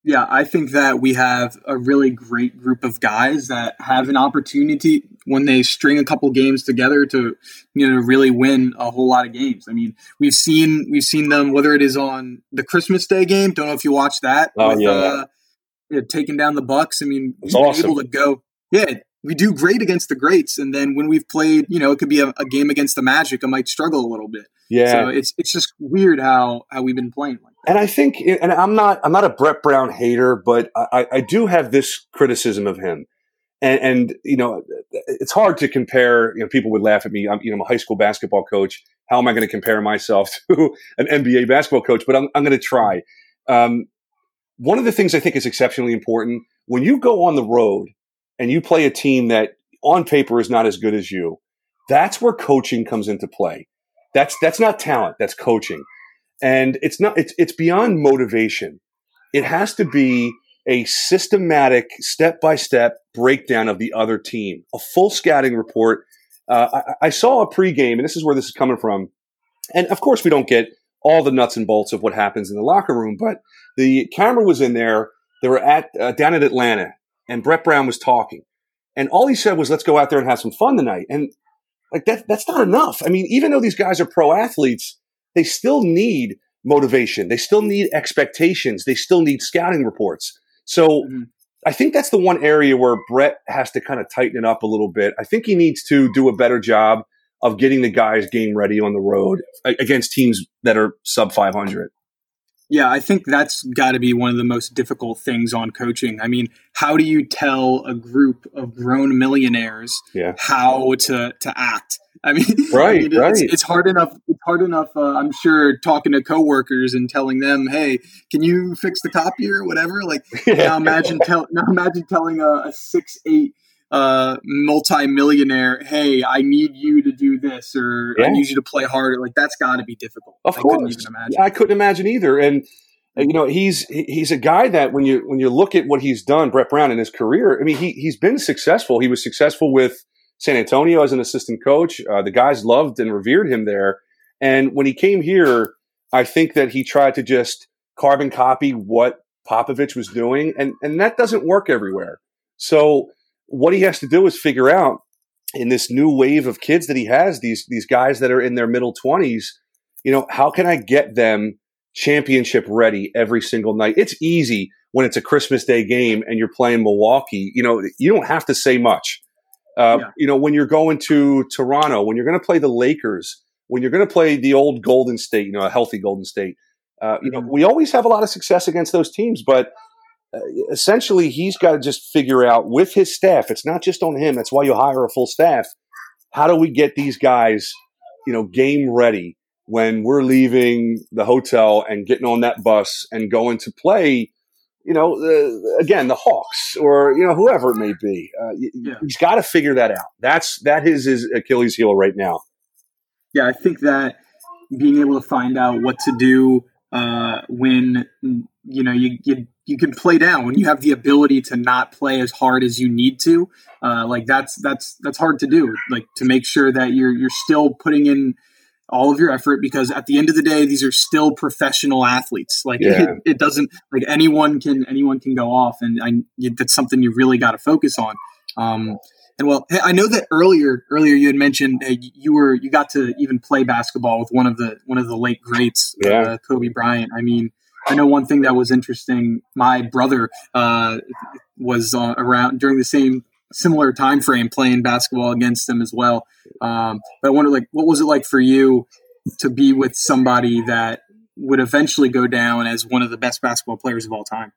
Yeah, I think that we have a really great group of guys that have an opportunity when they string a couple games together to you know really win a whole lot of games. I mean, we've seen we've seen them whether it is on the Christmas Day game. Don't know if you watched that. Oh with, yeah. Uh, you know, taking down the Bucks. I mean, it's awesome. able to go. Yeah, we do great against the greats, and then when we've played, you know, it could be a, a game against the Magic, I might struggle a little bit. Yeah. So it's it's just weird how how we've been playing like. And I think, and I'm not I'm not a Brett Brown hater, but I, I do have this criticism of him. And, and you know, it's hard to compare. You know, people would laugh at me. I'm you know I'm a high school basketball coach. How am I going to compare myself [LAUGHS] to an NBA basketball coach? But I'm I'm going to try. Um, one of the things I think is exceptionally important when you go on the road and you play a team that on paper is not as good as you, that's where coaching comes into play. That's that's not talent, that's coaching. And it's not it's it's beyond motivation. It has to be a systematic step-by-step breakdown of the other team, a full scouting report. Uh, I, I saw a pregame, and this is where this is coming from. And of course, we don't get all the nuts and bolts of what happens in the locker room, but the camera was in there. They were at uh, down at Atlanta, and Brett Brown was talking. And all he said was, let's go out there and have some fun tonight. And like that, that's not enough. I mean, even though these guys are pro athletes, they still need motivation. They still need expectations. They still need scouting reports. So mm-hmm. I think that's the one area where Brett has to kind of tighten it up a little bit. I think he needs to do a better job of getting the guys game ready on the road against teams that are sub 500. Yeah, I think that's got to be one of the most difficult things on coaching. I mean, how do you tell a group of grown millionaires yeah. how to to act? I mean, right, [LAUGHS] I mean, right. It's, it's, hard enough. It's hard enough. Uh, I'm sure talking to coworkers and telling them, "Hey, can you fix the copier whatever?" Like [LAUGHS] yeah. now, imagine tell now imagine telling a, a six eight uh, multi-millionaire, hey, I need you to do this, or yeah. I need you to play harder. Like that's got to be difficult. Of I course, couldn't even imagine. I couldn't imagine either. And uh, you know, he's he's a guy that when you when you look at what he's done, Brett Brown in his career, I mean, he he's been successful. He was successful with San Antonio as an assistant coach. Uh, the guys loved and revered him there. And when he came here, I think that he tried to just carbon copy what Popovich was doing, and and that doesn't work everywhere. So what he has to do is figure out in this new wave of kids that he has, these these guys that are in their middle twenties, you know, how can I get them championship ready every single night? It's easy when it's a Christmas Day game and you're playing Milwaukee. You know, you don't have to say much. Uh, yeah. You know, when you're going to Toronto, when you're going to play the Lakers, when you're going to play the old Golden State, you know, a healthy Golden State, uh, you know, mm-hmm. we always have a lot of success against those teams, but essentially he's got to just figure out with his staff. It's not just on him. That's why you hire a full staff. How do we get these guys, you know, game ready when we're leaving the hotel and getting on that bus and going to play? You know, uh, again, the Hawks or you know whoever it may be. Uh, yeah. He's got to figure that out. That's that is his Achilles heel right now. Yeah, I think that being able to find out what to do uh, when you know you, you you can play down when you have the ability to not play as hard as you need to. Uh, like that's that's that's hard to do. Like to make sure that you're you're still putting in all of your effort because at the end of the day these are still professional athletes like yeah. it, it, doesn't like anyone can anyone can go off and I, that's something you really got to focus on um, and well, I know that earlier earlier you had mentioned uh, you were you got to even play basketball with one of the one of the late greats, yeah. uh, Kobe Bryant. I mean, I know one thing that was interesting. My brother uh, was uh, around during the same similar time frame playing basketball against them as well. Um, but I wonder, like, what was it like for you to be with somebody that would eventually go down as one of the best basketball players of all time?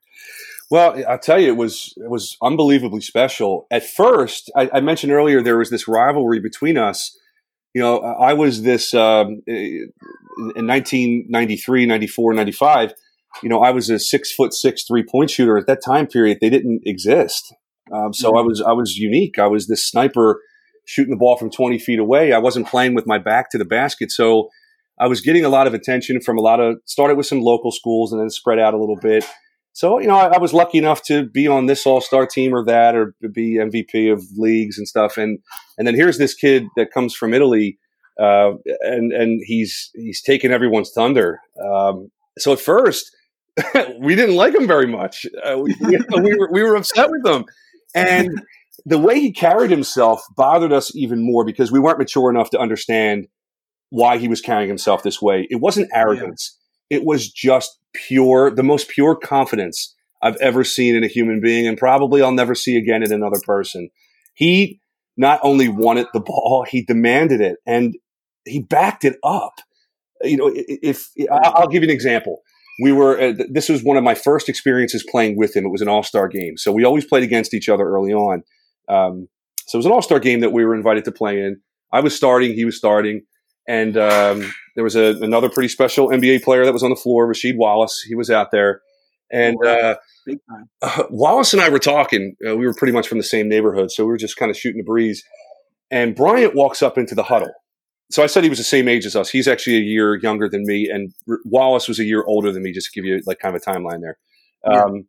Well, I'll tell you, it was it was unbelievably special. At first, I, I mentioned earlier there was this rivalry between us. You know, I was this um, in 1993, 94, 95. You know, I was a six foot six three point shooter at that time period. They didn't exist, um, so mm-hmm. I was I was unique. I was this sniper shooting the ball from 20 feet away. I wasn't playing with my back to the basket, so I was getting a lot of attention from a lot of. Started with some local schools and then spread out a little bit so, you know, I, I, was lucky enough to be on this all star team or that, or to be MVP of leagues and stuff. And, and then here's this kid that comes from Italy, uh, and, and he's, he's taken everyone's thunder. Um, so at first, [LAUGHS] we didn't like him very much. Uh, we, [LAUGHS] we, were, we were upset with him. And the way he carried himself bothered us even more because we weren't mature enough to understand why he was carrying himself this way. It wasn't arrogance. Yeah. It was just pure, the most pure confidence I've ever seen in a human being, and probably I'll never see again in another person. He not only wanted the ball, he demanded it, and he backed it up. You know, if, if I'll give you an example, we were. Uh, this was one of my first experiences playing with him. It was an All Star game, so we always played against each other early on. Um, so it was an All Star game that we were invited to play in. I was starting, he was starting, and um, there was a, another pretty special NBA player that was on the floor, Rasheed Wallace. He was out there. And uh, uh, Wallace and I were talking. Uh, we were pretty much from the same neighborhood, so we were just kind of shooting the breeze. And Bryant walks up into the huddle. So I said he was the same age as us. He's actually a year younger than me, and R- Wallace was a year older than me. Just to give you like kind of a timeline there. Yeah. Um,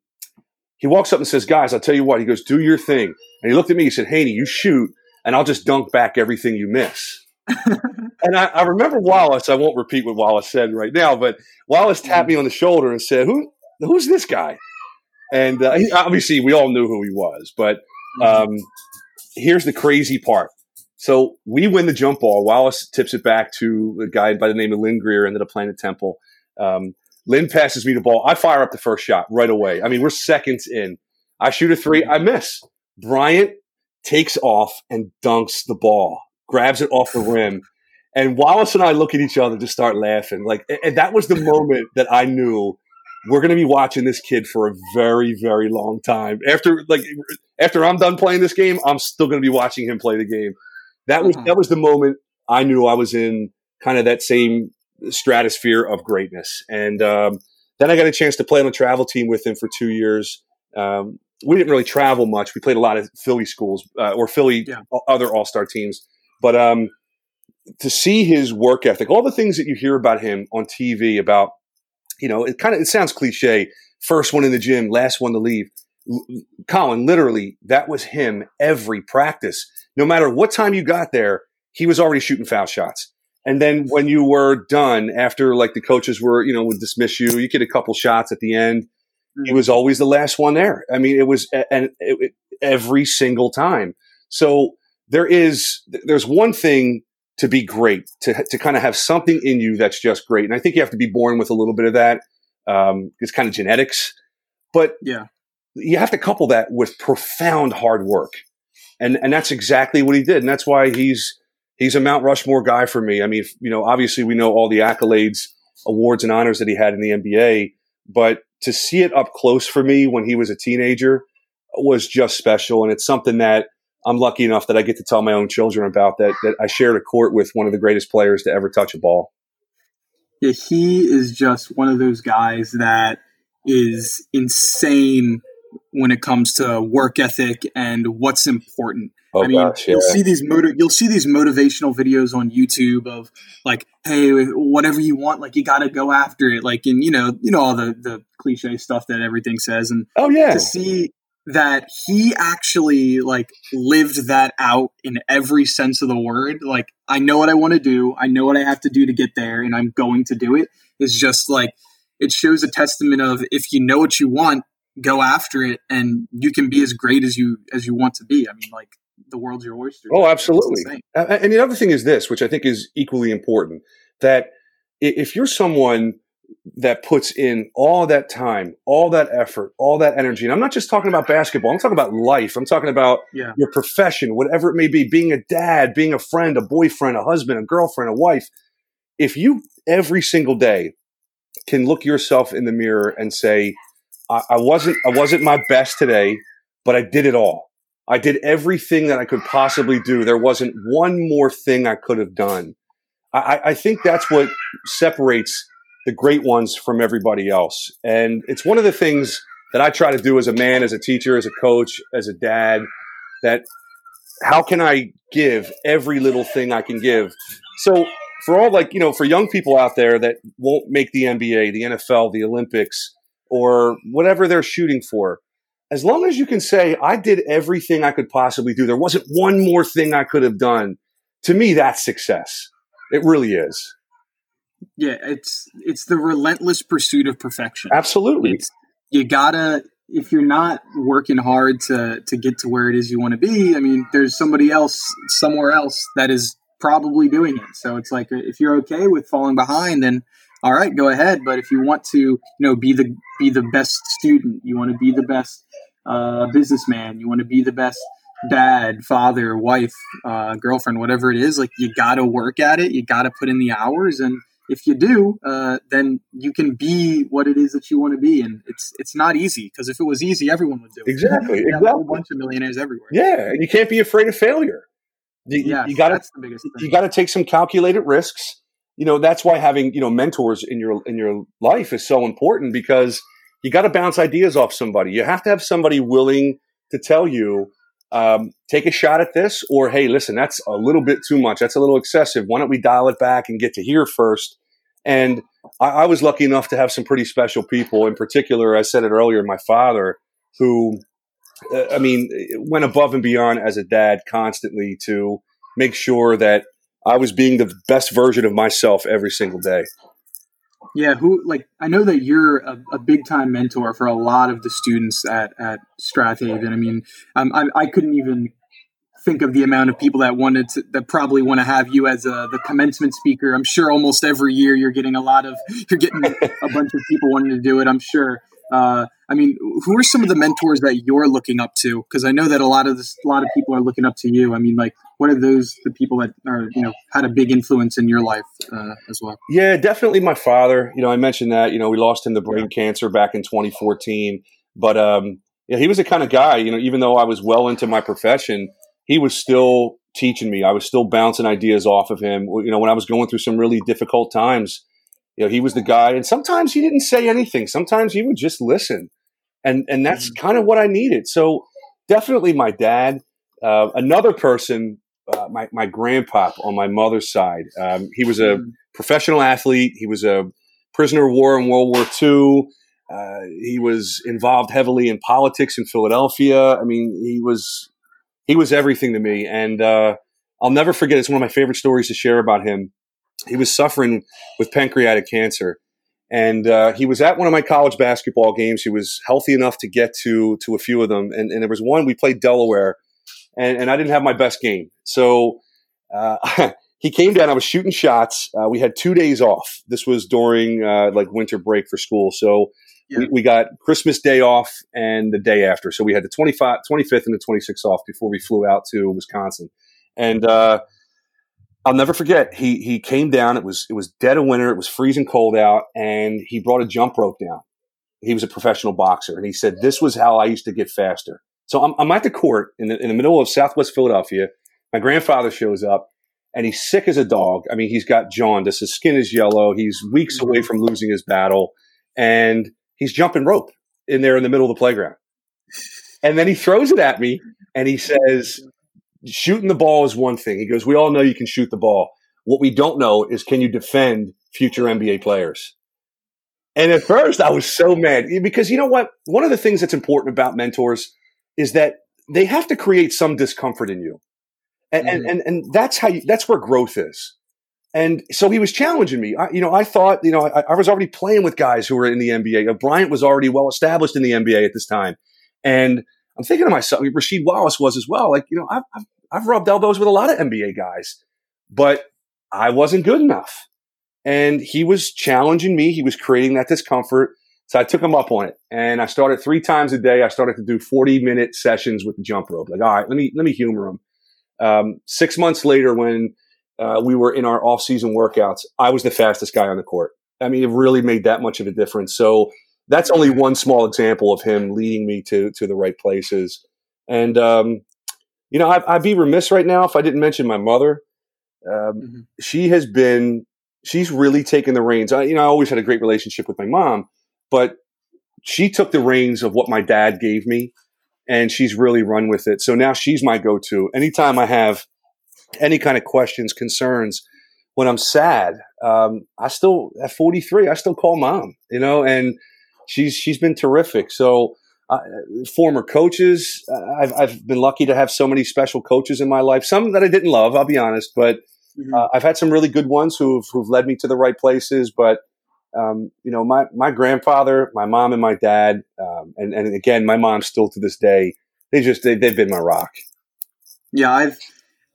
he walks up and says, "Guys, I'll tell you what." He goes, "Do your thing." And he looked at me. He said, "Haney, you shoot, and I'll just dunk back everything you miss." [LAUGHS] and I, I, remember Wallace. I won't repeat what Wallace said right now, but Wallace tapped me on the shoulder and said, "Who? Who's this guy?" And uh, he, obviously, we all knew who he was. But mm-hmm. um, here's the crazy part. So we win the jump ball. Wallace tips it back to a guy by the name of Lynn Greer, ended up playing at Temple. Um, Lynn passes me the ball. I fire up the first shot right away. I mean, we're seconds in. I shoot a three. I miss. Bryant takes off and dunks the ball grabs it off the rim. And Wallace and I look at each other, just start laughing. Like, and that was the moment that I knew we're going to be watching this kid for a very, very long time. After, like, after I'm done playing this game, I'm still going to be watching him play the game. That was that was the moment I knew I was in kind of that same stratosphere of greatness. And um, then I got a chance to play on a travel team with him for two years. Um, we didn't really travel much. We played a lot of Philly schools uh, or Philly yeah. other All Star teams. But um, to see his work ethic, all the things that you hear about him on TV about, you know, it kind of it sounds cliche. First one in the gym, last one to leave. Colin, literally, that was him every practice. No matter what time you got there, he was already shooting foul shots. And then when you were done, after like the coaches were, you know, would dismiss you, you get a couple shots at the end. He was always the last one there. I mean, it was and it, it, every single time. So there is there's one thing to be great, to, to kind of have something in you that's just great. And I think you have to be born with a little bit of that. Um, it's kind of genetics, but yeah, you have to couple that with profound hard work. And, and that's exactly what he did. And that's why he's, he's a Mount Rushmore guy for me. I mean, you know, obviously we know all the accolades, awards and honors that he had in the NBA, but to see it up close for me when he was a teenager was just special. And it's something that I'm lucky enough that I get to tell my own children about that, that I shared a court with one of the greatest players to ever touch a ball. Yeah, he is just one of those guys that is insane when it comes to work ethic and what's important. Oh, I mean, gosh, yeah. you'll see these motiv- you'll see these motivational videos on YouTube of like, hey, whatever you want, like you got to go after it, like, and you know, you know all the the cliche stuff that everything says, and oh yeah, to see that he actually like lived that out in every sense of the word like i know what i want to do. I know what i have to do to get there and i'm going to do it. Is just like it shows a testament of if you know what you want go after it and you can be as great as you as you want to be i mean like the world's your oyster oh absolutely and the other thing is this which i think is equally important that if you're someone that puts in all that time, all that effort, all that energy. And I'm not just talking about basketball. I'm talking about life. I'm talking about yeah. your profession, whatever it may be, being a dad, being a friend, a boyfriend, a husband, a girlfriend, a wife. If you every single day can look yourself in the mirror and say, I, I wasn't, I wasn't my best today, but I did it all. I did everything that I could possibly do. There wasn't one more thing I could have done. I, I think that's what separates the great ones from everybody else. And it's one of the things that I try to do as a man, as a teacher, as a coach, as a dad, that how can I give every little thing I can give? So for all like, you know, for young people out there that won't make the NBA, the NFL, the Olympics, or whatever they're shooting for, as long as you can say, I did everything I could possibly do, there wasn't one more thing I could have done, to me, that's success. It really is. Yeah, it's it's the relentless pursuit of perfection. Absolutely. It's, you gotta if you're not working hard to to get to where it is you want to be. I mean, there's somebody else somewhere else that is probably doing it. So it's like if you're okay with falling behind, then all right, go ahead. But if you want to, you know, be the be the best student, you want to be the best uh, businessman, you want to be the best dad, father, wife, uh, girlfriend, whatever it is, like you got to work at it. You got to put in the hours, and if you do, uh, then you can be what it is that you want to be. And it's it's not easy because if it was easy, everyone would do it. Exactly. exactly. A whole bunch of millionaires everywhere. Yeah, and you can't be afraid of failure. You, yeah, you got to you got to take some calculated risks. You know that's why having you know mentors in your in your life is so important because you got to bounce ideas off somebody. You have to have somebody willing to tell you um, take a shot at this, or hey, listen, that's a little bit too much. That's a little excessive. Why don't we dial it back and get to here first? And I, I, was lucky enough to have some pretty special people. In particular, I said it earlier, my father, who, uh, I mean, went above and beyond as a dad constantly to make sure that I was being the best version of myself every single day. Yeah, who like I know that you're a, a big time mentor for a lot of the students at at Strath Haven. I mean, um, I, I couldn't even think of the amount of people that wanted to that probably want to have you as a, the commencement speaker. I'm sure almost every year you're getting a lot of you're getting a [LAUGHS] bunch of people wanting to do it. I'm sure. Uh, I mean, who are some of the mentors that you're looking up to? Because I know that a lot of this, a lot of people are looking up to you. I mean, like, what are those the people that are you know had a big influence in your life uh, as well? Yeah, definitely my father. You know, I mentioned that. You know, we lost him to brain cancer back in 2014, but um, yeah, he was the kind of guy. You know, even though I was well into my profession he was still teaching me. I was still bouncing ideas off of him. You know, when I was going through some really difficult times, you know, he was the guy. And sometimes he didn't say anything. Sometimes he would just listen, and and that's mm-hmm. kind of what I needed. So definitely my dad. Uh, another person, uh, my my grandpa on my mother's side. Um, he was a mm-hmm. professional athlete. He was a prisoner of war in World War II. Uh, he was involved heavily in politics in Philadelphia. I mean, he was he was everything to me. And uh, I'll never forget. It's one of my favorite stories to share about him. He was suffering with pancreatic cancer, and uh, he was at one of my college basketball games. He was healthy enough to get to to a few of them, and, and there was one we played Delaware, and, and I didn't have my best game. So uh, [LAUGHS] he came down. I was shooting shots. Uh, we had two days off. This was during uh, like winter break for school. So yeah. we, we, got Christmas Day off and the day after. So we had the 25, 25th and the 26th off before we flew out to Wisconsin. And uh, I'll never forget. He he came down. It was it was dead of winter. It was freezing cold out, and he brought a jump rope down. He was a professional boxer, and he said this was how I used to get faster. So I'm, I'm at the court in the, in the middle of Southwest Philadelphia. My grandfather shows up and he's sick as a dog. I mean, he's got jaundice. His skin is yellow. He's weeks mm-hmm. away from losing his battle, and he's jumping rope in there in the middle of the playground. And then he throws it at me, and he says, "Shooting the ball is one thing." He goes, "We all know you can shoot the ball. What we don't know is can you defend future NBA players." And at first, I was so mad because you know what? One of the things that's important about mentors is that they have to create some discomfort in you and, mm-hmm. and, and, and that's how you, that's where growth is. And so he was challenging me. I, you know, I thought, you know, I, I, was already playing with guys who were in the NBA. Bryant was already well established in the NBA at this time. And I'm thinking to myself, Rasheed Wallace was as well. Like, you know, I've, I've, I've rubbed elbows with a lot of NBA guys, but I wasn't good enough. And he was challenging me. He was creating that discomfort. So I took him up on it and I started three times a day. I started to do 40 minute sessions with the jump rope. Like, all right, let me, let me humor him. Um, six months later, when uh, we were in our off-season workouts, I was the fastest guy on the court. I mean, it really made that much of a difference. So that's only one small example of him leading me to to the right places. And um, you know, I, would be remiss right now if I didn't mention my mother. Um, mm-hmm. She has been, she's really taken the reins. I, you know, I always had a great relationship with my mom, but she took the reins of what my dad gave me and she's really run with it. So now she's my go to. Anytime I have any kind of questions, concerns, when I'm sad, um, I still at 43, I still call mom, you know, and she's she's been terrific. So uh, former coaches, uh, I've I've been lucky to have so many special coaches in my life. Some that I didn't love, I'll be honest, but mm-hmm. uh, I've had some really good ones who've who've led me to the right places. But um, you know, my, my grandfather, my mom and my dad, um, and, and again, my mom still to this day, they just, they, they've been my rock. Yeah. I've,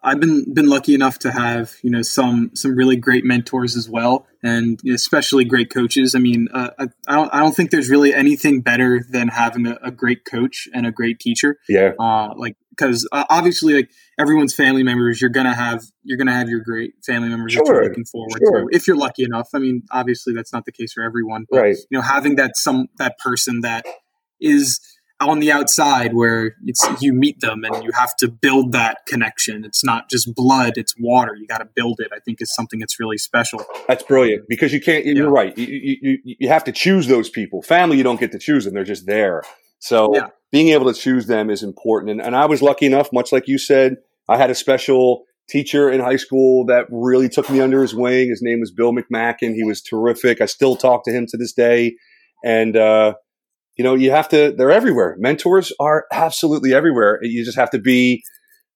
I've been, been lucky enough to have, you know, some, some really great mentors as well. And especially great coaches. I mean, uh, I, I, don't, I don't think there's really anything better than having a, a great coach and a great teacher. Yeah. Uh, like, cause uh, obviously like everyone's family members, you're going to have, you're to have your great family members sure. that you're looking forward sure. to if you're lucky enough. I mean, obviously that's not the case for everyone, but right. you know, having that some, that person that is, on the outside where it's you meet them and you have to build that connection. It's not just blood; it's water. You got to build it. I think is something that's really special. That's brilliant because you can't. You're yeah. right. You, you, you have to choose those people. Family, you don't get to choose them; they're just there. So yeah. being able to choose them is important. And, and I was lucky enough, much like you said, I had a special teacher in high school that really took me under his wing. His name was Bill McMacken. He was terrific. I still talk to him to this day. And, uh, you know, you have to, they're everywhere. Mentors are absolutely everywhere. You just have to be,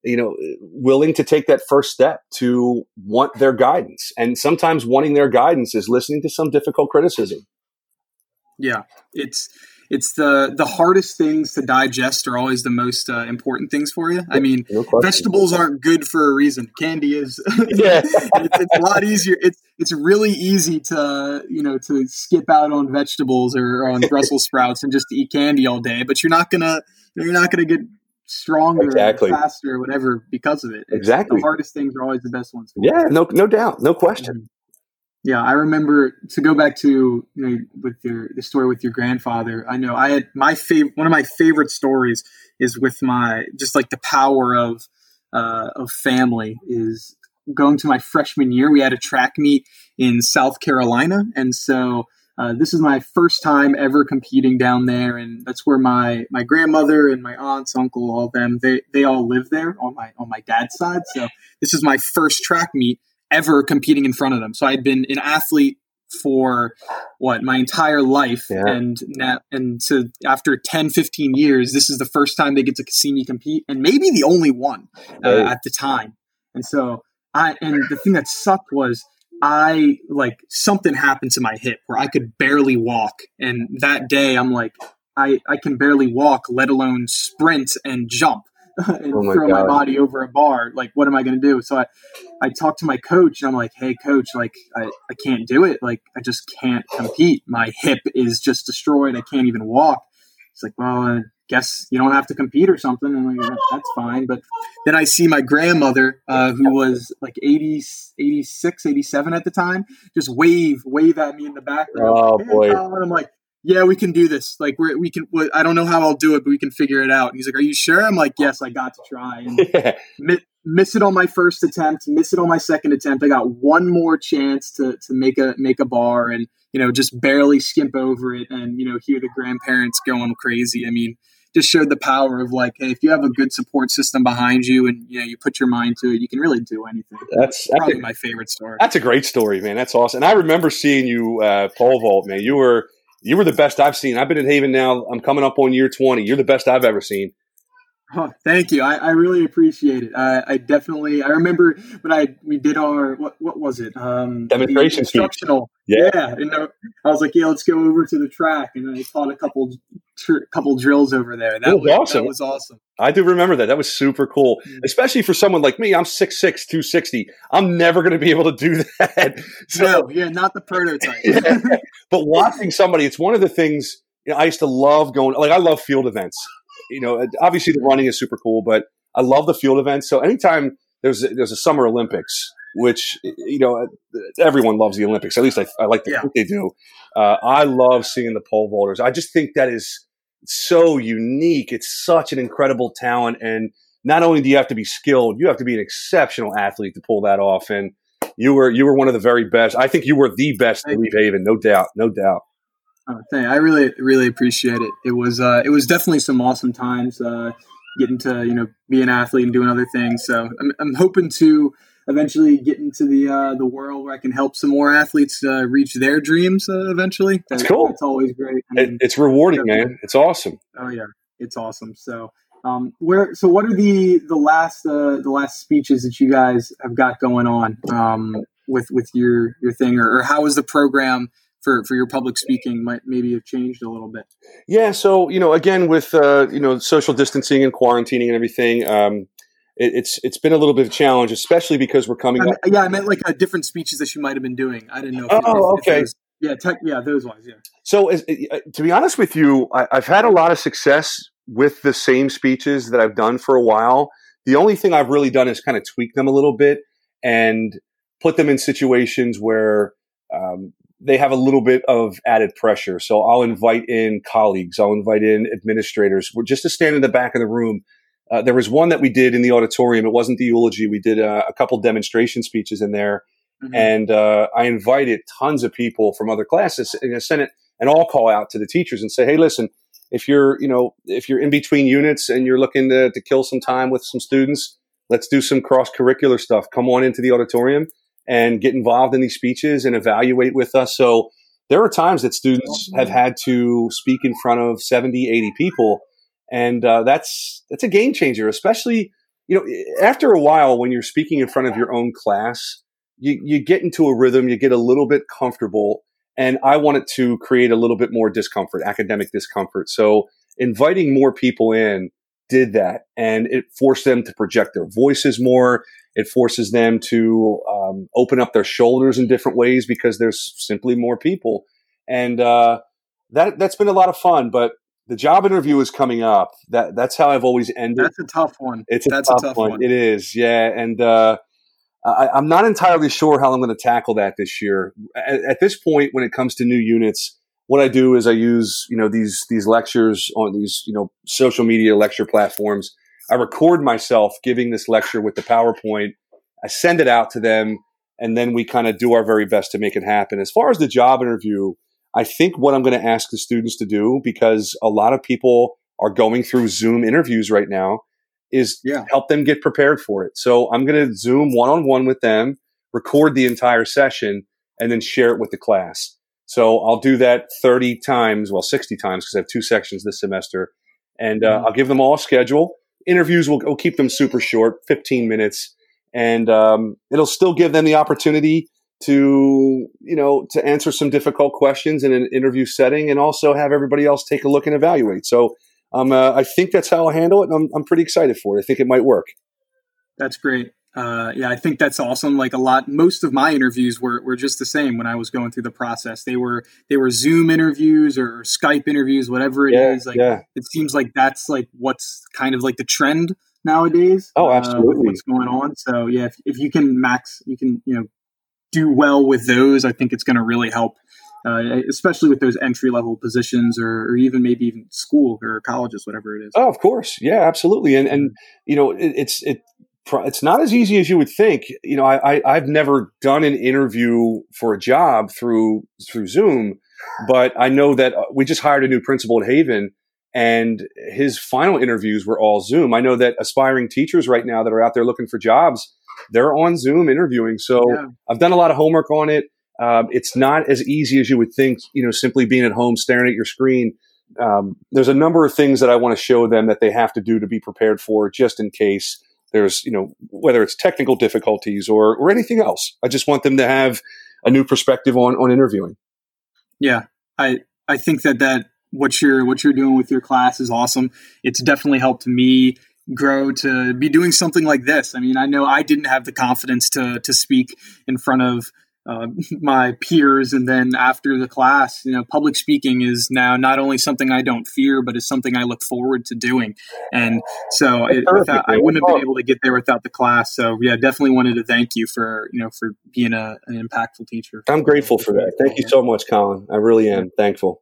you know, willing to take that first step to want their guidance. And sometimes wanting their guidance is listening to some difficult criticism. Yeah. It's, it's the the hardest things to digest are always the most uh, important things for you. I mean, no vegetables aren't good for a reason. Candy is. [LAUGHS] yeah, it's, it's, a lot easier. It's it's really easy to you know to skip out on vegetables or on Brussels sprouts and just eat candy all day. But you're not gonna you're not gonna get stronger, exactly. faster, or whatever because of it. It's, exactly. The hardest things are always the best ones. yeah, no, no doubt, no question. Mm-hmm. Yeah, I remember to go back to you know with your the story with your grandfather. I know I had my favorite one of my favorite stories is with my just like the power of uh, of family is going to my freshman year. We had a track meet in South Carolina, and so uh, this is my first time ever competing down there, and that's where my my grandmother and my aunts, uncle, all them they they all live there on my on my dad's side. So this is my first track meet ever competing in front of them. So I'd been an athlete for what my entire life yeah. and now and so after 10 15 years this is the first time they get to see me compete and maybe the only one uh, right. at the time and so i and the thing that sucked was i like something happened to my hip where i could barely walk and that day i'm like i i can barely walk let alone sprint and jump and oh my throw God. my body over a bar. Like, what am I going to do? So I, I talked to my coach and I'm like, hey, coach, like, I, I can't do it. Like, I just can't compete. My hip is just destroyed. I can't even walk. It's like, well, I guess you don't have to compete or something. And I'm like, that's fine. But then I see my grandmother, uh, who was like 80, 86, 87 at the time, just wave, wave at me in the background. Oh, hey, boy. And I'm like, yeah, we can do this. Like we're, we can, I don't know how I'll do it, but we can figure it out. And he's like, are you sure? I'm like, yes, I got to try. And [LAUGHS] yeah. miss, miss it on my first attempt, miss it on my second attempt. I got one more chance to, to make a, make a bar and, you know, just barely skimp over it and, you know, hear the grandparents going crazy. I mean, just showed the power of like, hey, if you have a good support system behind you and you know you put your mind to it, you can really do anything. That's, that's probably a, my favorite story. That's a great story, man. That's awesome. And I remember seeing you uh, pole vault, man. You were you were the best I've seen. I've been at Haven now. I'm coming up on year 20. You're the best I've ever seen. Oh, thank you. I, I really appreciate it. I, I, definitely. I remember when I we did our what what was it? Um, Demonstration instructional. Yeah. yeah. And I was like, yeah, let's go over to the track, and I taught a couple tr- couple drills over there. That, was, awesome. That was awesome. I do remember that. That was super cool, mm-hmm. especially for someone like me. I'm 6'6", 260. I'm never going to be able to do [LAUGHS] that. So, no, yeah, not the prototype. [LAUGHS] yeah. But watching somebody, it's one of the things you know, I used to love going. Like I love field events you know, obviously the running is super cool, but I love the field events. So anytime there's a, there's a Summer Olympics, which you know everyone loves the Olympics. At least I, I like to yeah. think they do. Uh, I love seeing the pole vaulters. I just think that is so unique. It's such an incredible talent, and not only do you have to be skilled, you have to be an exceptional athlete to pull that off. And you were you were one of the very best. I think you were the best to leave Haven, no doubt, no doubt. Oh, thank I really, really appreciate it. It was, uh, it was definitely some awesome times uh, getting to, you know, be an athlete and doing other things. So I'm, I'm hoping to eventually get into the uh, the world where I can help some more athletes uh, reach their dreams. Uh, eventually, that's cool. It's always great. I mean, it, it's rewarding, man. It's awesome. Oh yeah, it's awesome. So. Um, where so what are the the last uh, the last speeches that you guys have got going on um, with with your your thing or, or how is the program for for your public speaking might maybe have changed a little bit. Yeah, so you know, again with uh, you know social distancing and quarantining and everything, um, it, it's it's been a little bit of a challenge, especially because we're coming. I mean, yeah, I meant like uh, different speeches that you might have been doing. I didn't know. If, oh, if, okay. If yeah, tech, yeah, those ones. Yeah. So, as, uh, to be honest with you, I, I've had a lot of success with the same speeches that I've done for a while. The only thing I've really done is kind of tweak them a little bit and put them in situations where um, they have a little bit of added pressure. So I'll invite in colleagues, I'll invite in administrators, just to stand in the back of the room. Uh, there was one that we did in the auditorium. It wasn't the eulogy. We did uh, a couple demonstration speeches in there, mm-hmm. and uh, I invited tons of people from other classes. And I sent it an all call out to the teachers and say, "Hey, listen, if you're, you know, if you're in between units and you're looking to, to kill some time with some students, let's do some cross curricular stuff. Come on into the auditorium." And get involved in these speeches and evaluate with us. So there are times that students have had to speak in front of 70, 80 people. And uh, that's that's a game changer, especially you know after a while when you're speaking in front of your own class, you, you get into a rhythm, you get a little bit comfortable, and I wanted to create a little bit more discomfort, academic discomfort. So inviting more people in did that, and it forced them to project their voices more. It forces them to um, open up their shoulders in different ways because there's simply more people, and uh, that that's been a lot of fun. But the job interview is coming up. That that's how I've always ended. That's a tough one. It's a, that's tough, a tough one. one. It is, yeah, and. Uh, I, am not entirely sure how I'm going to tackle that this year. At, at, this point, when it comes to new units, what I do is I use you know these these lectures on these you know social media lecture platforms I record myself giving this lecture with the PowerPoint. I send it out to them, and then we kind of do our very best to make it happen. As far as the job interview, I think what I'm going to ask the students to do, because a lot of people are going through Zoom interviews right now, is yeah. help them get prepared for it. So I'm going to Zoom one on one with them, record the entire session, and then share it with the class. So I'll do that 30 times, well, 60 times, because I have two sections this semester. And uh, mm-hmm. I'll give them all a schedule interviews will, will keep them super short, 15 minutes, and um, it'll still give them the opportunity to you know to answer some difficult questions in an interview setting, and also have everybody else take a look and evaluate. So um, uh, I think that's how I'll handle it, and I'm, I'm pretty excited for it. I think it might work. That's great. Uh, yeah, I think that's awesome. Like a lot, most of my interviews were, were just the same when I was going through the process. They were they were Zoom interviews or Skype interviews, whatever it Yeah, is. Like yeah. it seems like that's like what's kind of like the trend nowadays. Oh, uh, absolutely. what's going on? So yeah, if, if you can max, you can you know do well with those. I think it's going to really help, uh, especially with those entry level positions or, or even maybe even school or colleges, whatever it is. Oh, of course, yeah, absolutely, and and you know, it, it's it it's not as easy as you would think. You know, I, I I've never done an interview for a job through through Zoom, but I know that uh, we just hired a new principal at Haven, and his final interviews were all Zoom. I know that aspiring teachers right now that are out there looking for jobs, they're on Zoom interviewing. So Yeah. I've done a lot of homework on it. Um, it's not as easy as you would think. You know, simply being at home staring at your screen. Um, there's a number of things that I want to show them that they have to do to be prepared for, just in case there's, you know, whether it's technical difficulties or or anything else. I just want them to have a new perspective on on interviewing. Yeah, I I think that that what you're what you're doing with your class is awesome. It's definitely helped me grow to be doing something like this. I mean, I know I didn't have the confidence to to speak in front of uh, [LAUGHS] my peers, and then after the class, you know, public speaking is now not only something I don't fear, but is something I look forward to doing. And so, it, without, I wouldn't have been able to get there without the class. So, yeah, definitely wanted to thank you for you know for being a, an impactful teacher. I'm grateful for that. Thank you so much, Colin. I really am thankful.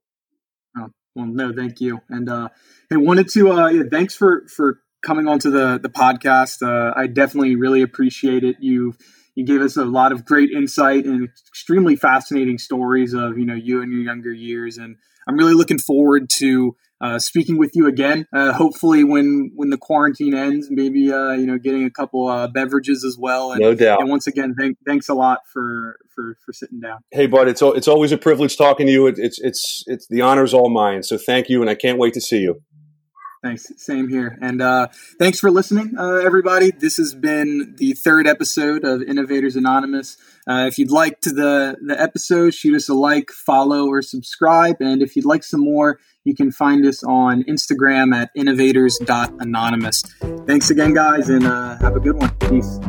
Well, no, thank you. And uh, I wanted to, uh, yeah, thanks for for coming onto the the podcast. Uh, I definitely really appreciate it. You you gave us a lot of great insight and extremely fascinating stories of you know you and your younger years, and I'm really looking forward to uh, speaking with you again. Uh, hopefully, when when the quarantine ends, maybe uh, you know getting a couple uh, beverages as well. And, No doubt. and once again, thank, thanks a lot for for for sitting down. Hey, bud, it's it's always a privilege talking to you. It, it's it's it's the honor's all mine. So thank you, and I can't wait to see you. Thanks. Same here. And uh, thanks for listening, uh, everybody. This has been the third episode of Innovators Anonymous. Uh, if you'd like to the, the episode, shoot us a like, follow, or subscribe. And if you'd like some more, you can find us on Instagram at innovators.anonymous. Thanks again, guys, and uh, have a good one. Peace.